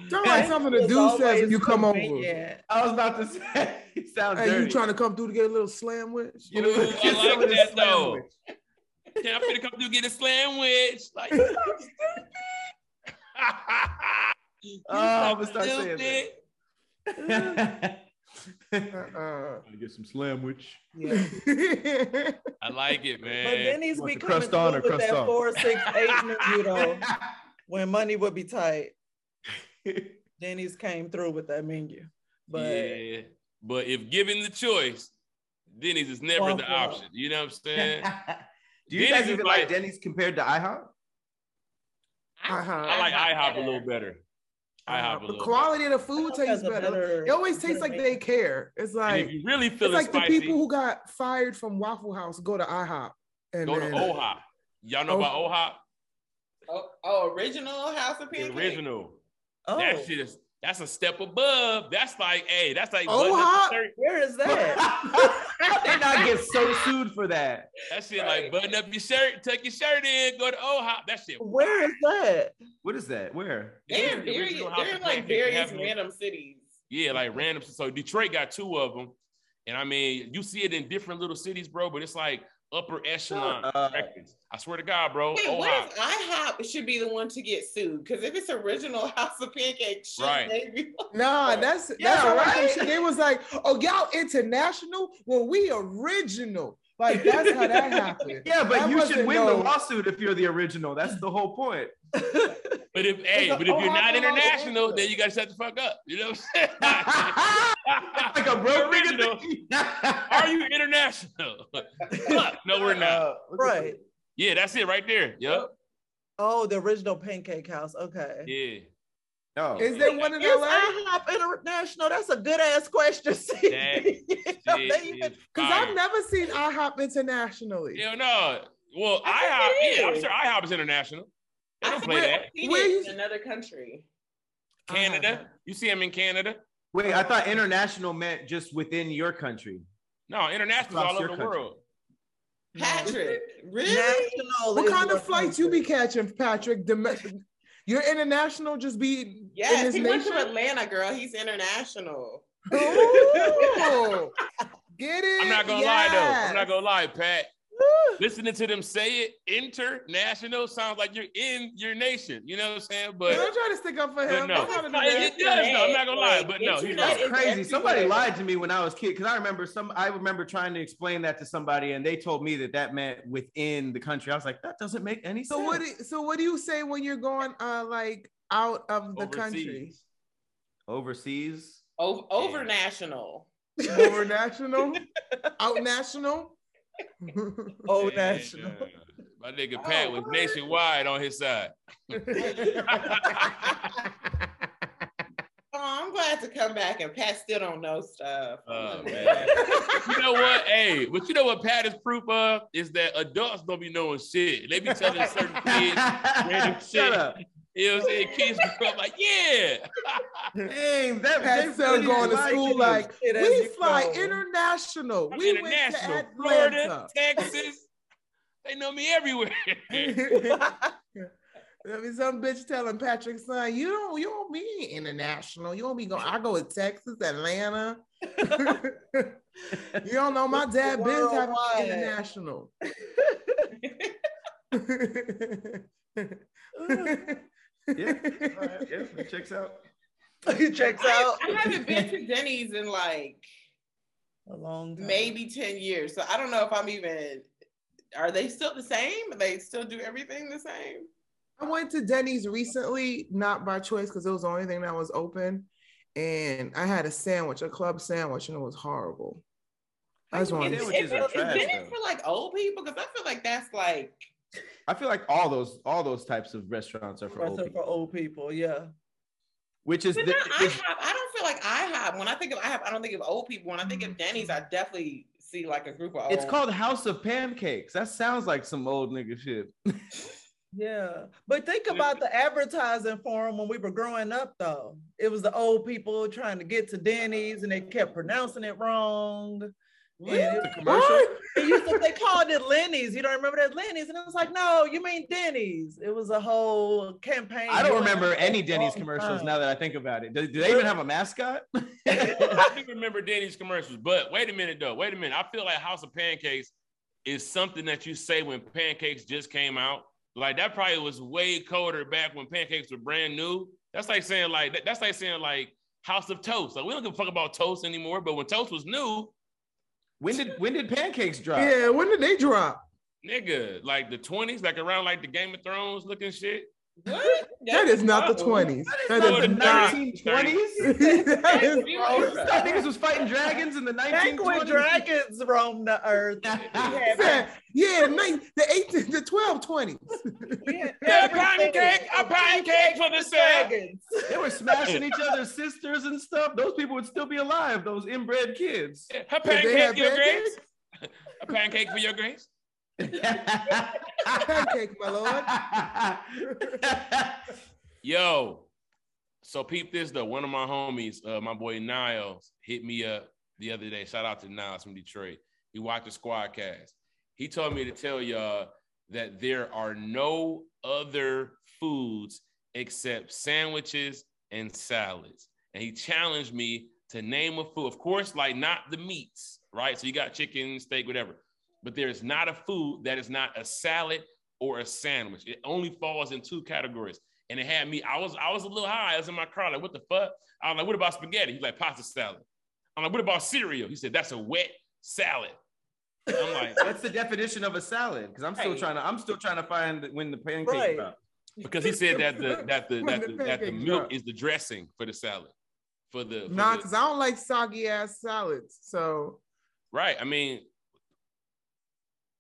Sound like something to It's do says always when you come over. convenient. I was about to say, it sounds Hey, dirty. you trying to come through to get a little sandwich? You know, Ooh, get I like that, though. sandwich. Can I finna come through get a sandwich? Like, You Oh, I'm gonna start saying stupid. that. Uh-uh. get some sandwich. Yeah. I like it, man. But man. Denny's Want be crust on through or with crust that off? four, six, eight menu though, when money would be tight. Denny's came through with that menu. But yeah, but if given the choice, Denny's is never the option. You know what I'm saying? Do you Denny's guys is even like like- Denny's compared to IHOP? Uh-huh. I like IHOP a little better. IHOP the little quality of the food tastes better. better- It always tastes better like they care. It's better. And like if you really it's feeling like spicy, the people who got fired from Waffle House go to IHOP. And go to then, OHOP. Y'all know about OHOP? Oh, oh, original House of The Pancakes. original. oh, That shit is that's a step above. That's like, hey, that's like OHOP? button up your shirt. where is that? How they not get so sued for that? That shit Right. like button up your shirt, tuck your shirt in, go to OHOP. That shit. Where is that? What is that? Where? They're, The very, they're in like various random cities. Yeah, like random. So Detroit got two of them, and I mean, you see it in different little cities, bro. But it's like upper echelon oh, up. breakfast. I swear to God, bro. Wait, oh, what OHOP. if IHOP should be the one to get sued? Because if it's original House of Pancakes, should Right. they? Nah, that's that's Yeah, how I right? shit. They was like, oh, y'all international? Well, we original. Like that's how that happened. Yeah, but That you should wasn't win the lawsuit if you're the original. That's the whole point. But if hey, a but if you're not international, then you gotta shut the fuck up. You know what I'm saying? like a broke original. nigga. Are you international? Fuck, no, we're not. Uh, right. Yeah, that's it right there. Yep. Oh, the original Pancake House. Okay. Yeah. Oh, Is there one in Is LA? IHOP international? That's a good ass question. See? You know, they Shit even- is Because. I've never seen IHOP internationally. Hell no. Well, I think IHOP, it yeah, I'm is. sure IHOP is international. They I don't think play I've that. seen Where you- in another country. Canada. Uh-huh. You see them in Canada? Wait, I thought international meant just within your country. No, international all over the country. world. Patrick, really? National What is kind of what flights you be catching, Patrick? Domestic. You're international, just be in Yes, this he went to Atlanta, girl. He's international. Ooh. Get it? I'm not gonna lie though. I'm not gonna lie, Pat. Listening to them say it, international sounds like you're in your nation. You know what I'm saying? But Don't try to stick up for him. no. Don't try to do It- does, though. I'm not gonna lie, but no, he's right. That's crazy. Somebody lied to me when I was kid because I remember some. I remember trying to explain that to somebody, and they told me that that meant within the country. I was like, that doesn't make any So sense. what? Do, so what do you say when you're going uh like out of the country? Overseas. Overseas? Over, over national. Over national? out national? Oh, Yeah, national. yeah. My nigga oh, Pat Oh, was what? nationwide on his side. Oh, I'm glad to come back and Pat still don't know stuff. Oh, man. You know what? Hey, but you know what Pat is proof of is that adults don't be knowing shit. They be telling certain kids random shit. Shut up. You know what I'm saying? Kids grow up like, yeah. Dang, that Pat they still going to like school you. like Shit we you fly go. international. I'm we international. went to Florida, Texas. They know me everywhere. I mean, some bitch telling Patrick, son, you don't, you don't be international. You don't be going. I go to Texas, Atlanta. you don't know my dad Ben's having international. Yeah, all right, yeah, that checks out. He checks I, out. I haven't been to Denny's in like A long time. maybe 10 years. So I don't know if I'm even are they still the same? They still do everything the same? I went to Denny's recently, not by choice, because it was the only thing that was open. And I had a sandwich, a club sandwich, and it was horrible. I just wanted Is, to Sandwiches is, are is trash, Denny's though. for like old people? Because I feel like that's like I feel like all those all those types of restaurants are for old Restaurant people. for old people, yeah. which is But the, not is- IHOP. I don't feel like IHOP. When I think of IHOP, I don't think of old people. When I think of Denny's, I definitely see like a group of old. it's called House of Pancakes. That sounds like some old nigga shit. Yeah, but think about the advertising for them when we were growing up, though. It was the old people trying to get to Denny's, and they kept pronouncing it wrong. And it, The commercial. it used to, they called it Lenny's. You don't remember that Lenny's? And it was like, no, you mean Denny's. It was a whole campaign. I don't remember any Denny's commercials time. now that I think about it. Do, do they even have a mascot? I do remember Denny's commercials, but wait a minute though. Wait a minute. I feel like House of Pancakes is something that you say when pancakes just came out. Like that probably was way colder back when pancakes were brand new. That's like saying like that's like saying like House of Toast. Like we don't give a fuck about toast anymore. But when toast was new, When did when did pancakes drop? Yeah, when did they drop? nigga, like the twenties, like around like the Game of Thrones looking shit. What? That is not the Oh. 20s. That That is the 1920s. That is- That niggas was fighting dragons in the Back when 1920s. dragons roamed the earth. Yeah, yeah, the, nine- the 18, the 12, 20s. we had Yeah, everything. pancake, a pancake for the dragons. They were smashing each other's sisters and stuff. Those people would still be alive. Those inbred kids. A pancake, have your grace. A pancake for your grace. Pancake, my lord. Yo, so peep this though. One of my homies, uh, my boy Niles, hit me up the other day. Shout out to Niles from Detroit. He watched the squad cast. He told me to tell y'all that there are no other foods except sandwiches and salads. And he challenged me to name a food. Of course, like not the meats, right? So you got chicken, steak, whatever. But there is not a food that is not a salad or a sandwich. It only falls in two categories and it had me. I was I was a little high. I was in my car, like, what the fuck? I was like, what about spaghetti? He's like, pasta salad. I'm like, what about cereal? He said, that's a wet salad. I'm like, What's the definition of a salad? Because I'm still Right. trying to I'm still trying to find when the pancake Right. drop. because he said that the that the that the the, that the milk drop. is the dressing for the salad. For the, for Nah, because I don't like soggy ass salads. So right. I mean,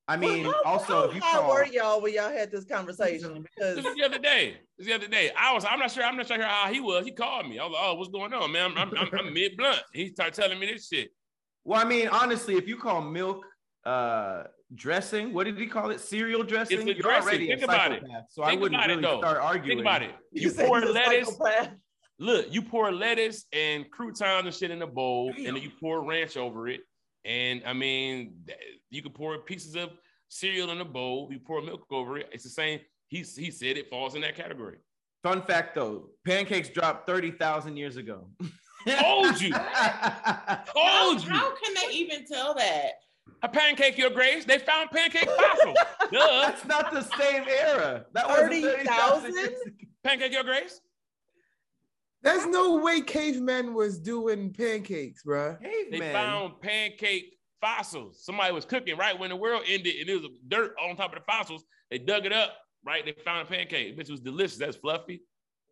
I mean, Well, how- also if you how call were y'all when y'all had this conversation? Because this was the other day. This was the other day. I was. I'm not sure. I'm not sure how he was. He called me. I was like, oh, what's going on, man? I'm I'm, I'm, I'm mid blunt. He started telling me this shit. well, I mean, honestly, if you call milk uh dressing, what did he call it? Cereal dressing? a You're dressing. already Think a about it. psychopath, so I wouldn't about it, really though. start arguing. Think about it. You said pour a lettuce. Look, you pour lettuce and croutons and shit in a bowl, and then you pour ranch over it. And I mean, you can pour pieces of cereal in a bowl. You pour milk over it. It's the same. He he said it falls in that category. Fun fact though, pancakes dropped 30,000 years ago. Told you. How, Told you. how can they even tell that? A pancake, your grace. They found pancake fossils. Duh. That's not the same era. That was 30,000? Pancake, your grace. There's no way cavemen was doing pancakes, bruh. They found pancake fossils. Somebody was cooking right when the world ended, and it was dirt on top of the fossils. They dug it up, right? They found a pancake. Bitch was delicious. That's fluffy.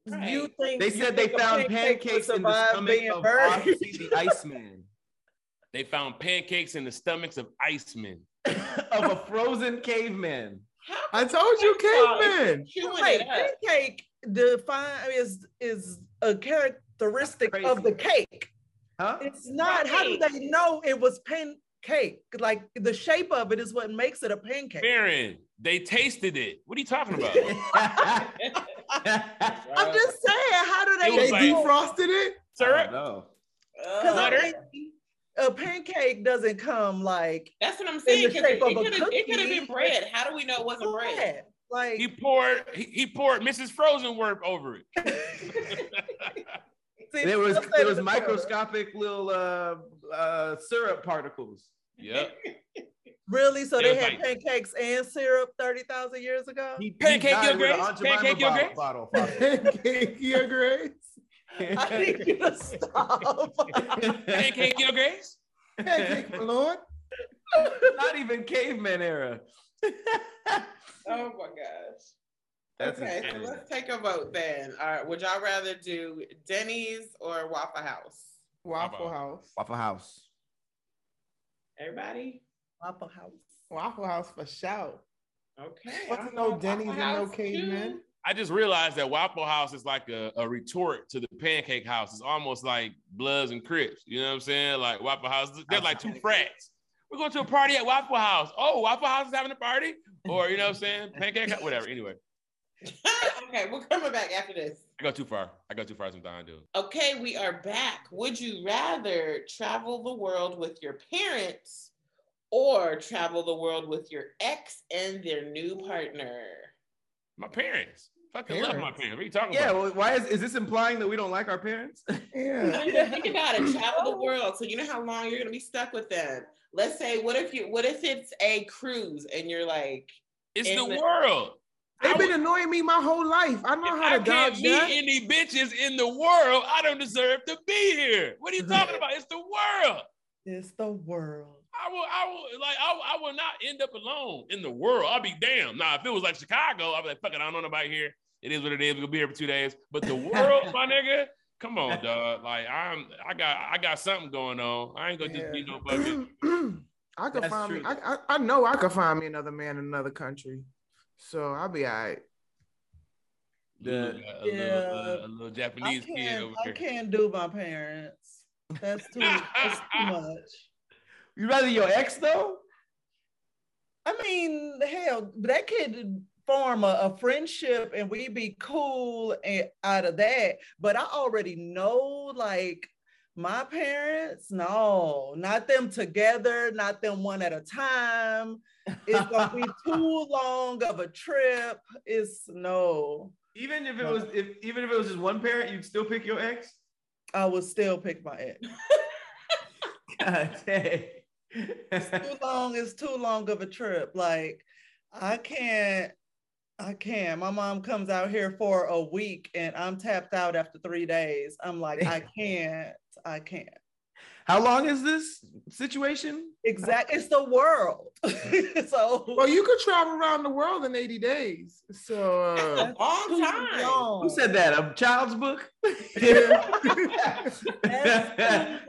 You think They said they think a found pancake pancakes in the survive stomach of? Ötzi the Iceman. They found pancakes in the stomachs of icemen. of a frozen caveman. I told you, it's cavemen. Wait, pancake define is is a characteristic of the cake. Huh? It's not. How do they know it was pancake? Like the shape of it is what makes it a pancake. Baron, they tasted it. What are you talking about? I'm just saying. How do they? It They was like- defrosted it. Syrup? No. Because Uh, I Butter? mean, a pancake doesn't come like that's what I'm in saying. the 'cause shape it, of a could have it could have been bread. How do we know it wasn't bread? Bread. Like He poured he, he poured Mrs. Frozen work over it. see, There was there it was before. microscopic little uh, uh, syrup particles. yep. Really? So It they had like- pancakes and syrup thirty thousand years ago? He, Pancake died your with grace? Pancake your grace? bottle. Pancake, your grace. I need you to stop. Pancake your grace? Pancake, lord. Not even caveman era. Oh my gosh. That's okay, so let's take a vote then. All right, would y'all rather do Denny's or Waffle House? Waffle Waffle. House. Waffle House. Everybody? Waffle House. Waffle House for sure. Okay. What's I'm no Denny's Waffle and no House, cavemen? too. I just realized that Waffle House is like a, a retort to the Pancake House. It's almost like Bloods and Crips. You know what I'm saying? Like Waffle House, they're like two frats. We're going to a party at Waffle House. Oh, Waffle House is having a party, or you know what I'm saying? Pancake, whatever. Anyway, okay, we're coming back after this. I go too far. I go too far sometimes, dude. Okay, we are back. Would you rather travel the world with your parents or travel the world with your ex and their new partner? My parents. Fucking love my Parents. parents. What are you talking Yeah, about? well, why is, is this implying that we don't like our parents? Yeah. I think about it. Travel the world. So you know how long you're gonna be stuck with them. Let's say, what if you? What if it's a cruise and you're like, It's the the- world. They've been would- annoying me my whole life. I know If how I to can't meet that. any bitches in the world. I don't deserve to be here. What are you talking about? It's the world. It's the world. I will, I will, like, I, will- I will not end up alone in the world. I'll be damned. Now, if it was like Chicago, I'd be like, fuck it, I don't know nobody here. It is what it is. We're gonna be here for two days. But the world, my nigga, come on, dog. Like, I'm, I got, I got something going on. I ain't gonna just be no fucking. I could That's find me. I, I I know I could find me another man in another country, so I'll be all right. a little, a, little, Yeah. uh, a little I Japanese kid can't. over I here. can't do my parents. That's too. that's too much. You rather your ex though? I mean, hell, that could form a, a friendship and we'd be cool and out of that. But I already know, like, my parents, no, not them together, not them one at a time. It's gonna be too long of a trip. It's no. Even if it was if even if it was just one parent, you'd still pick your ex? I would still pick my ex. God dang. Too long is too long of a trip. Like I can't, I can't. My mom comes out here for a week and I'm tapped out after three days. I'm like, I can't, I can't. How long is this situation? Exactly. It's the world. so Well, you could travel around the world in 80 days. So That's uh, a long time. long. Who said that? A child's book? That's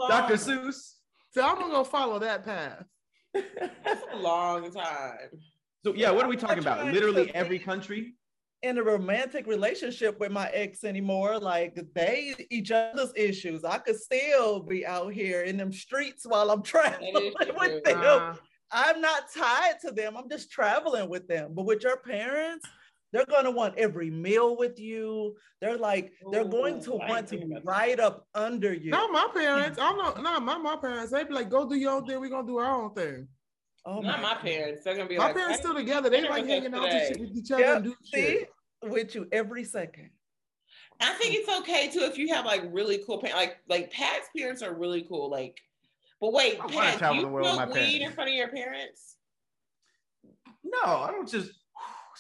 Dr. Seuss. So I'm gonna go follow that path. That's a long time. So yeah, what are we talking about? Literally every country? in a romantic relationship with my ex anymore. Like they each other's issues. I could still be out here in them streets while I'm traveling with them. Uh, I'm not tied to them. I'm just traveling with them. But with your parents, they're gonna want every meal with you. They're like, they're going to I want to think be right up under you. not my parents. I'm not not my, my parents. They'd be like, go do your own thing. We're gonna do our own thing. oh Not my God. parents. They're gonna be My like, parents still together. They like hanging out today?" with each other Yeah, and do see, shit. with you every second. I think it's okay too if you have like really cool parents. Like like Pat's parents are really cool. Like, but wait, I Pat, travel you the world with smoke weed parents. in front of your parents? No, I don't just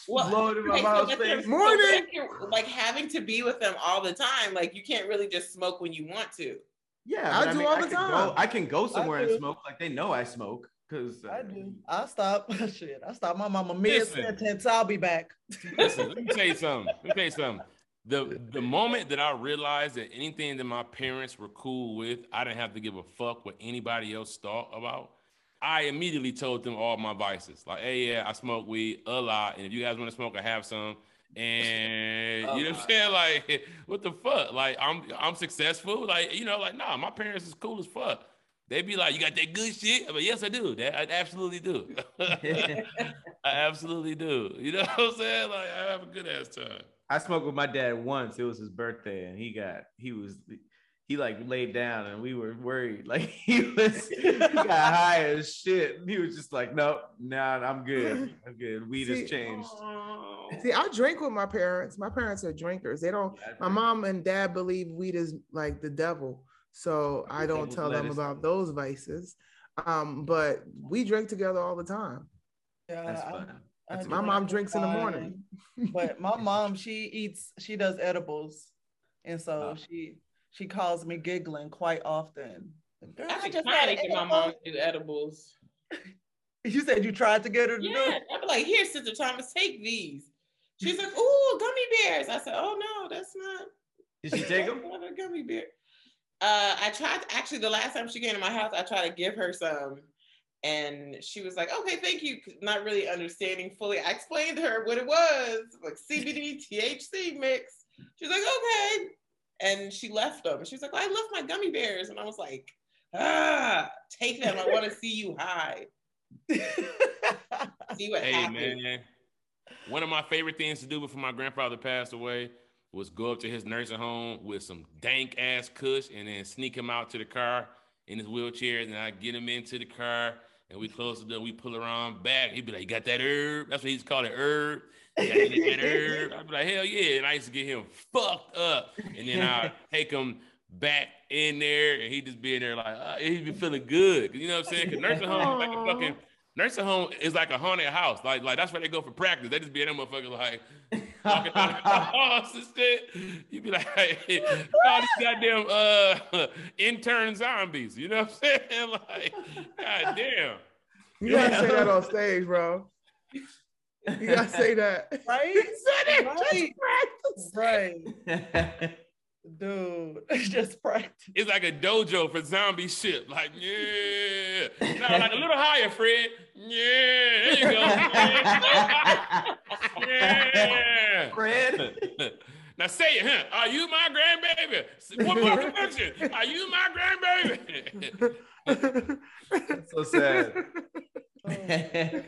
Well, blow it in my okay, so mom's that's so Morning. like having to be with them all the time. Like you can't really just smoke when you want to. Yeah, I but do all the time. Go, I can go somewhere and smoke like they know I smoke because uh, I do. I stop. Shit. I stop my mama mid Listen. sentence. I'll be back. Listen, let me tell you something. Let me tell you something. The the moment that I realized that anything that my parents were cool with, I didn't have to give a fuck what anybody else thought about. I immediately told them all my vices. Like, hey, yeah, I smoke weed a lot, and if you guys want to smoke, I have some. And you know what I'm uh-huh. saying? Like, what the fuck? Like, I'm I'm successful. Like, you know, like, nah, my parents is cool as fuck. They'd be like, you got that good shit? I'm like, yes, I do. That I absolutely do. I absolutely do. You know what I'm saying? Like, I have a good ass time. I smoked with my dad once. It was his birthday, and he got he was he like laid down, and we were worried. Like he was he got high as shit. And he was just like, nope, nah, I'm good. I'm good. Weed See- has changed. See, I drink with my parents. My parents are drinkers. They don't. Yeah, My mom and dad believe weed is like the devil, so I don't Devil's tell them about those vices. Um, but we drink together all the time. Yeah, That's fun. I That's My mom drinks in the morning. but my mom she eats she does edibles and so Oh. she she calls me giggling quite often Girl, I be just trying had to an get my mom to do edibles. you said you tried to get her to do Yeah, it I'd be like, here, Sister Thomas, take these. She's like, ooh, gummy bears. I said, oh no, that's not. Did she take them? that's not a gummy bear. Uh, I tried actually the last time she came to my house, I tried to give her some, And she was like, okay, thank you. Not really understanding fully. I explained to her what it was, like CBD THC mix. She's like, okay. And she left them. She was like, I left my gummy bears. And I was like, ah, take them. I want to see you high. see what Hey happens. man, one of my favorite things to do before my grandfather passed away was go up to his nursing home with some dank ass kush and then sneak him out to the car in his wheelchair. And then I get him into the car and we close the door. We pull around back. He'd be like, "You got that herb?" That's what he's called it, herb. Yeah, I got that herb. I'd be like, "Hell yeah!" And I used to get him fucked up, and then I'd take him back in there, and he'd just be in there like uh, he'd be feeling good. You know what I'm saying? Because nursing home is like a fucking nursing home is like a haunted house. Like like that's where they go for practice. They just be in that motherfucker like walking down the halls and shit. You be like, hey, all these goddamn uh intern zombies. You know what I'm saying? Like, goddamn. You gotta say that on stage, bro. You gotta say that. right? Said it, just Right. practice. Right. Dude, it's just practice. It's like a dojo for zombie shit. Like, yeah. No, like a little higher, Fred. Yeah. There you go. yeah. Fred. Now say it, huh? Are you my grandbaby? One more connection. Are you my grandbaby? So sad.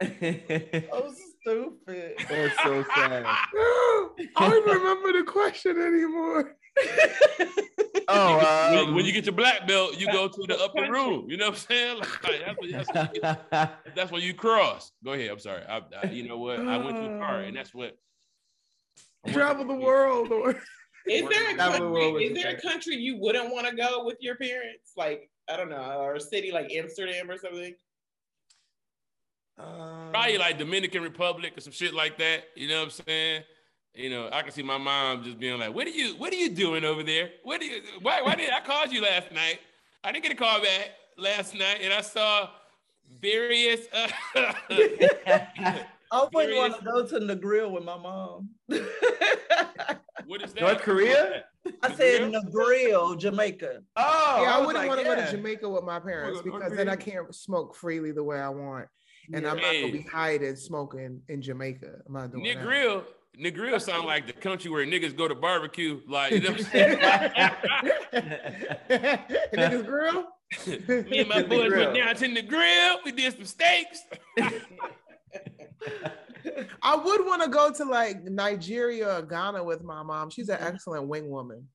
Oh, stupid. That's so sad. I don't remember the question anymore. Oh, When- um, when you get your black belt, you go to the upper room. You know what I'm saying? Like, that's, what- that's, that's when you cross. Go ahead. I'm sorry. I, I, you know what? I went to the car, and that's what. I went to- Travel the world or Is there a Travel the country? Is there a country you wouldn't want to go with your parents? Like I don't know, or a city like Amsterdam or something. Um, Probably like Dominican Republic or some shit like that. You know what I'm saying? You know, I can see my mom just being like, "What are you? What are you doing over there? What do you? Why? Why did I call you last night? I didn't get a call back last night, and I saw various. Uh, I wouldn't want to go to the grill with my mom. what is that? North Korea? I said Negril, Jamaica. Oh, yeah, I, was wouldn't like, want to go to Jamaica with my parents Well, because then I can't smoke freely the way I want, and I'm not gonna be hiding smoking in Jamaica. I'm not doing that. Negril. Negril sound like the country where niggas go to barbecue. Like, you know what I'm saying? Niggas grill. Me and my boys went down to the grill. We did some steaks. I would want to go to like Nigeria or Ghana with my mom. She's an mm-hmm. excellent wing woman.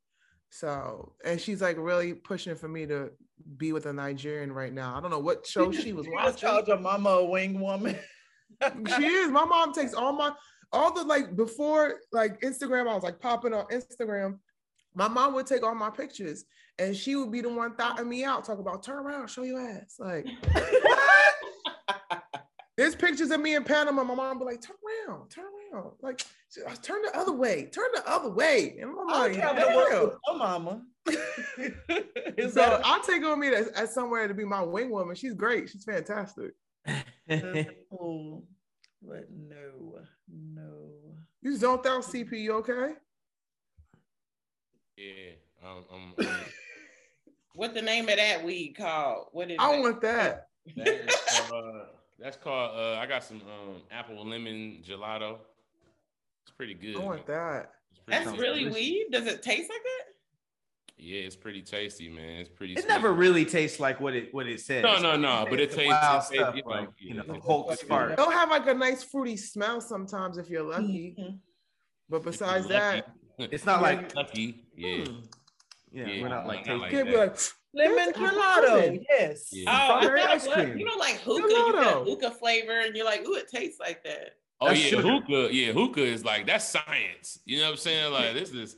So, and she's like really pushing for me to be with a Nigerian right now. I don't know what show she was watching. called your mama a wing woman. she is. My mom takes all my all the like before like Instagram. I was like popping on Instagram. My mom would take all my pictures and she would be the one thotting me out, talk about turn around, show your ass. Like there's pictures of me in Panama. My mom be like, turn around, turn around. Like turn the other way, turn the other way. And I'm I'll like, travel to work your mama. So that I'll take on me to, at somewhere to be my wing woman. She's great. She's fantastic. That's cool. But no, no. You just don't doubt CP, you okay? Yeah. Um, um, um, What the name of that weed called? What is I it? want that. that is uh, that's called. Uh, I got some um, apple lemon gelato. It's pretty good. I want that. That's tasty. really weed. Does it taste like that? Yeah, it's pretty tasty, man. It's pretty. It sweet. never really tastes like what it what it says. No, no, no. But it tastes. wild it tastes stuff, you know, like you know, yeah. Hulk spark. It'll have like a nice fruity smell sometimes if you're lucky. Mhm. But besides lucky. that, It's not like lucky. Yeah. hmm. yeah, Yeah, we're not like not tasting. like can't be like, Lemon That's gelato, yes. Yeah. Oh, I Strawberry ice it was- cream. You know, like hookah, you got hookah flavor, and you're like, ooh, it tastes like that. Oh That's yeah, sugar. hookah. Yeah, hookah is like that's science. You know what I'm saying? Like this is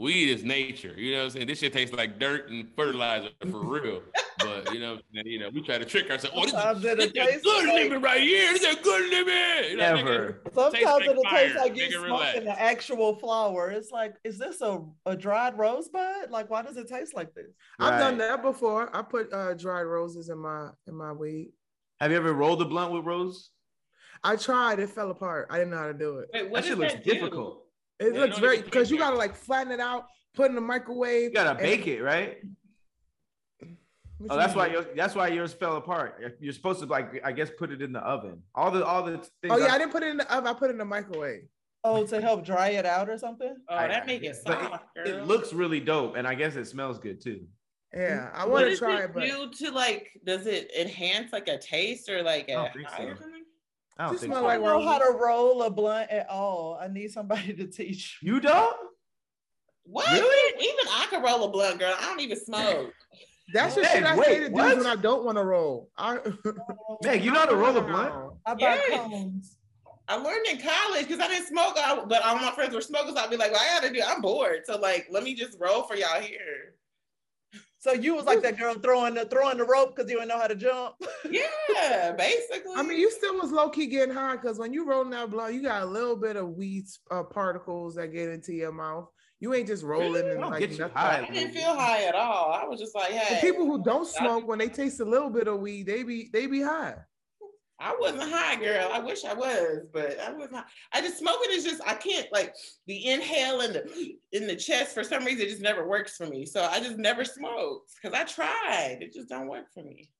weed is nature. You know what I'm saying? This shit tastes like dirt and fertilizer for real. But you know, what you know, we try to trick ourselves. Oh, this Sometimes is, it'll this is taste good like- lemon right here. This is good lemon. You know, nigga, Sometimes Tastes like it'll taste fire. like you Nigga, smoking relax. the actual flower. It's like, is this a, a dried rosebud? Like, why does it taste like this? I've done that before. I put uh, dried roses in my in my weed. Have you ever rolled a blunt with rose? I tried. It fell apart. I didn't know how to do it. Wait, what That shit looks that do? difficult. It Yeah, looks very because you gotta like flatten it out, put in the microwave. You gotta and- bake it, right? What Oh, you that's why mean? yours, that's why yours fell apart. You're supposed to like, I guess, put it in the oven. All the all the things. Oh yeah, I- I didn't put it in the oven. I put it in the microwave. Oh, to help dry it out or something? Oh, oh that make it but soft, It, it looks really dope, and I guess it smells good too. Yeah, I want to does try it it, but do to like? Does it enhance like a taste or like I a don't think high or so. Something? I don't Just think smell so. I don't know how to roll a blunt at all. I need somebody to teach. you don't. What? Really? Even I can roll a blunt, girl. I don't even smoke. that's the shit I wait, say to dudes what? when I don't want to roll. I, Meg, you know how to roll a blunt? I buy Yes. cones. I learned in college because I didn't smoke, I, but all my friends were smokers. I'd be like, well, I gotta do. I'm bored, so like, let me just roll for y'all here. So you was like that girl throwing the throwing the rope because you didn't know how to jump. Yeah, basically. I mean, you still was low key getting high because when you rolling that blunt, you got a little bit of weed uh, particles that get into your mouth. You ain't just rolling and Don't like get you nothing. high. I didn't feel high at all. I was just like, The hey. people who don't smoke, when they taste a little bit of weed, they be they be high. I wasn't high, girl. I wish I was, but I wasn't. High. I just smoking is just I can't like the inhale in the in the chest for some reason it just never works for me. So I just never smoked because I tried. It just don't work for me.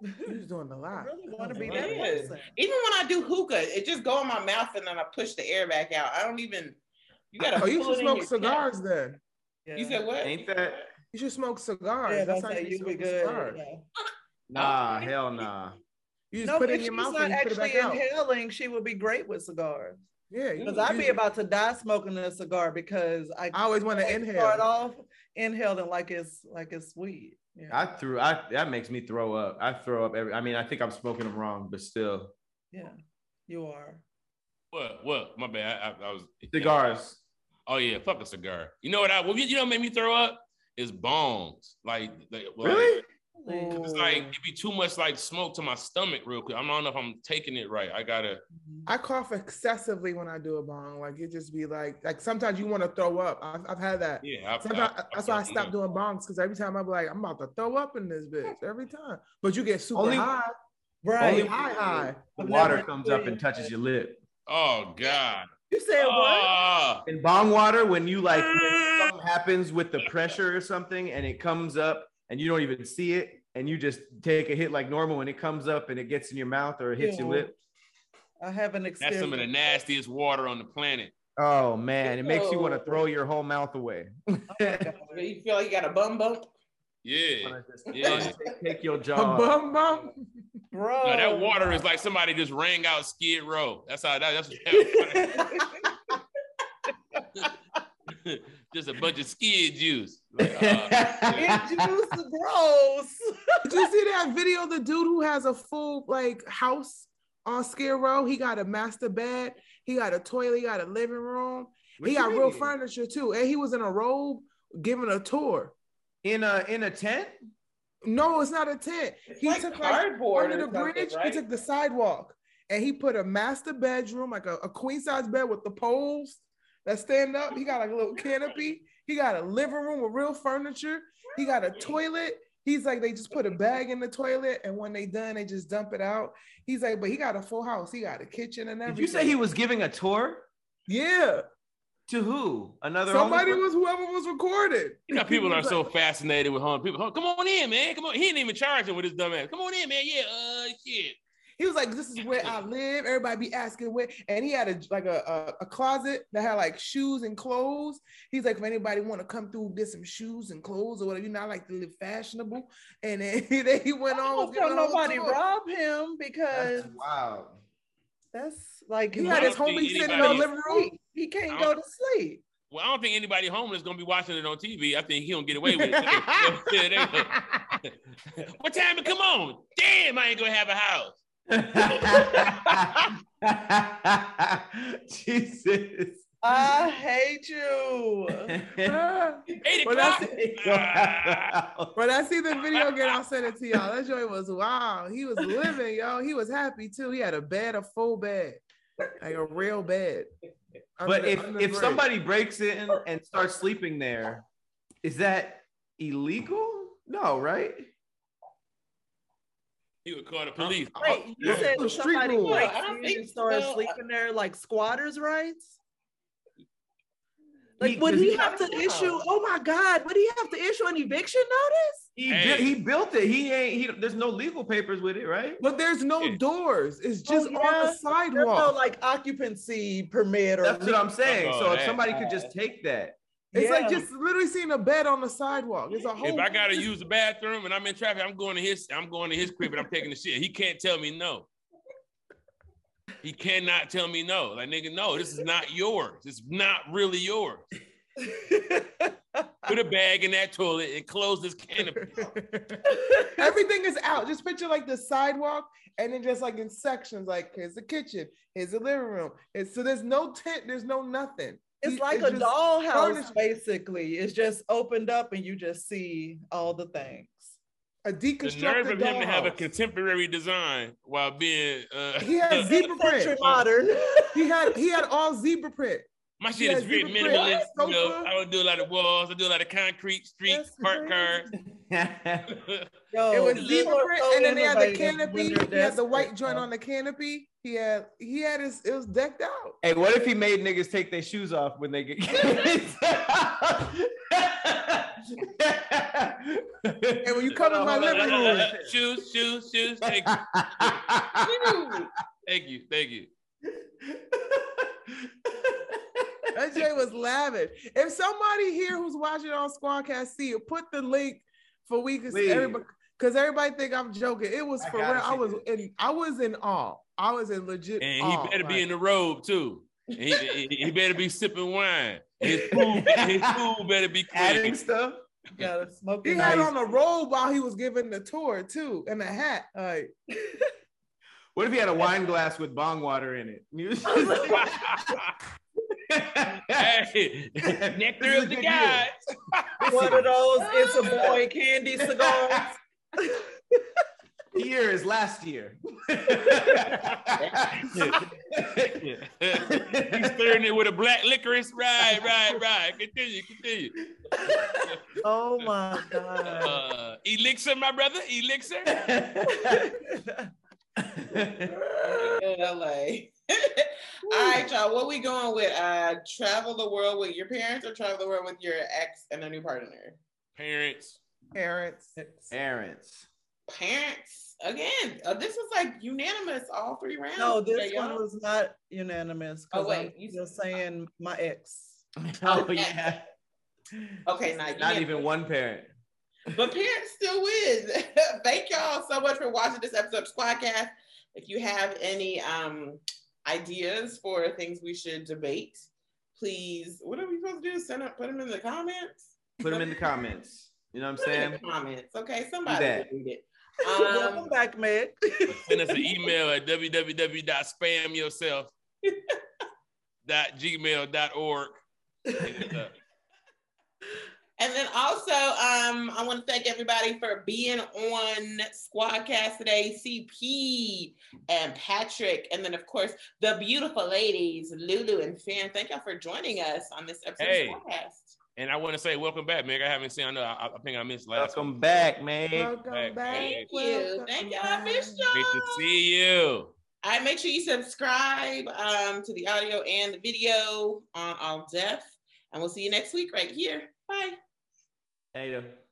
You was doing a I lot. really want to be It that is. person. Even when I do hookah, it just go in my mouth and then I push the air back out. I don't even. You gotta. Oh, you should smoke cigars chest. then. Yeah. You said what? Ain't that? You should smoke cigars. Yeah, That's that's how how you you be good. yeah. Nah, hell nah. You just No, put it if in your she's mouth not and you put it actually back out. inhaling, she would be great with cigars. Yeah, Because I'd be about to die smoking a cigar because I, I always want to inhale. Start off inhaling like it's like it's weed. Yeah. I threw. I that makes me throw up. I throw up every. I mean, I think I'm smoking them wrong, but still. yeah, you are. What? What? My bad. I, I, I was Cigars. Oh yeah, fuck a cigar. You know what? I what, you know what made me throw up is bongs. Like, like like, Really? It's like it'd be too much like smoke to my stomach real quick. I don't know if I'm taking it right. I gotta. I cough excessively when I do a bong. Like it just be like, like sometimes you want to throw up. I've, I've had that. Yeah. I, Sometimes I- that's why I I- stopped doing bongs because every time I'm like, I'm about to throw up in this bitch every time. But you get super Only- high, Right. Only high, high. The water comes up and touches your lip. Oh God. You said what? Ah. In bong water, when you like when something happens with the pressure or something, and it comes up and you don't even see it, and you just take a hit like normal, and it comes up and it gets in your mouth or it hits your Ew. lip. I haven't That's some of the nastiest water on the planet. Oh man, it makes you want to throw your whole mouth away. Oh you feel like you got a bum bump? Yeah. Wanna just- Yeah. take, take your A bum bum. Bro, No, that water is like somebody just rang out Skid Row. That's how that, that's just a bunch of skid juice. Like, uh, It juice is gross. Did you see that video? of The dude who has a full like house on Skid Row. He got a master bed. He got a toilet. He got a living room. What he you got real furniture too. And he was in a robe giving a tour. in a in a tent. No, it's not a tent. It's he like took cardboard under the bridge. right? He took the sidewalk and he put a master bedroom, like a, a queen size bed with the poles that stand up. He got like a little canopy. He got a living room with real furniture. He got a toilet. He's like, they just put a bag in the toilet, and when they done, they just dump it out. He's like, but he got a full house. He got a kitchen and Did everything. you say he was giving a tour Yeah. to who? Another Somebody homeless was whoever was recorded. you know, people are so fascinated with home people. Come on in, man. Come on. He didn't even charge him with his dumb ass. Come on in, man. Yeah, uh, shit. He was like, "This is where I live." Everybody be asking where, and he had a like a, a, a closet that had like shoes and clothes. He's like, if anybody want to come through, get some shoes and clothes or whatever. You know, I like to live fashionable. And then, then he went I on. don't was giving feel a whole nobody tour. rob him because That's wild. that's like He had his think homie sitting in the anybody- living room. He can't go to sleep. Well, I don't think anybody homeless is gonna be watching it on TV. I think he don't get away with it. too. Yeah, they go, what time to come on? Damn, I ain't gonna have a house. Jesus. I hate you. Eight Well, that's o'clock. Ah. When I see the video again, I'll send it to y'all. That joy was wow. He was living, y'all. He was happy too. He had a bed, a full bed, like a real bed. but Under- if under if bridge. somebody breaks in and starts sleeping there, is that illegal? No, right? He would call the police. Wait, you said Oh, if street somebody rules. breaks I don't think and starts so. sleeping there like squatters' rights? Like, He- would 'cause he he- have to issue? Oh my God! Would he have to issue an eviction notice? He, Hey. built, he built it. He ain't. He, there's no legal papers with it, right? But there's no Yeah. doors. It's oh, just Oh, on yeah. the There's no sidewalk. like occupancy permit or. That's what I'm saying. Oh, So if somebody could just take that, it's like just literally seeing a bed on the sidewalk. It's a whole. If I gotta use the bathroom and I'm in traffic, I'm going to his. I'm going to his crib and I'm taking the shit. He can't tell me no. He cannot tell me no. Like nigga, no, this is not yours. It's not really yours. Put a bag in that toilet and close this canopy. Everything is out. Just picture like the sidewalk, and then just like in sections. Like here's the kitchen, here's the living room. It's, so there's no tent. There's no nothing. It's like it's a just dollhouse, furnished- basically. It's just opened up and you just see all the things. A The deconstructed nerve of him to have a contemporary design while being uh, He had zebra print. modern. He had he had all zebra print. My He shit is had very zebra print, minimalist. You know, sofa. I don't do a lot of walls. I do a lot of concrete, streets, That's park cars. Yo, It was you zebra are print, so and then they had the canopy. He had the white joint on the canopy. He had he had his it was decked out. hey, what if he made niggas take their shoes off when they get? And when you come in my living room, shoes, shoes, shoes. Thank you, thank you, thank you. That Jay was laughing. If somebody here who's watching on Squadcast see it, put the link for we can see everybody because everybody think I'm joking. It was I for real. I was this. in I was in awe. I was in legit And awe. he better be in the robe too. He, he, he better be sipping wine. His food, his food better be Adding clean. stuff. gotta smoke He had nice. on a robe while he was giving the tour too, and a hat. Like What if he had a wine glass with bong water in it? He was just- hey, nectar is of the a gods. One of those it's a boy candy cigars. year is last year. He's stirring it with a black licorice. Right, right, right. Continue, continue. oh my god. Uh, elixir, my brother. Elixir. In LA. All right, y'all. What we going with? Uh, travel the world with your parents, or travel the world with your ex and a new partner? Parents. parents. Parents. Parents again. Uh, this was like unanimous all three rounds. No, this today, one was not unanimous. 'cause Oh, wait, I'm you- just saying my ex. Oh Okay. yeah. okay. Now, Not even one parent. But parents still win. Thank y'all so much for watching this episode of Squadcast. If you have any um ideas for things we should debate, please. What are we supposed to do? Send up, put them in the comments. Put them in the comments. You know what I'm Put 'em in saying? the comments. Okay, somebody that. read it. Welcome Um, back, Meg. Send us an email at www.spamyourself.gmail.org. Hit us up. And then also, um, I want to thank everybody for being on Squadcast today. CP and Patrick, and then of course the beautiful ladies Lulu and Fan. Thank y'all for joining us on this episode Hey. of Squadcast. And I want to say welcome back, Meg. I haven't seen. I know. I, I think I missed last. Welcome back, man. Welcome Back, back. thank you. welcome Thank y'all. I missed back. y'all. Great to see you. All right, make sure you subscribe um, to the audio and the video on All Def, and we'll see you next week right here. Bye. Later.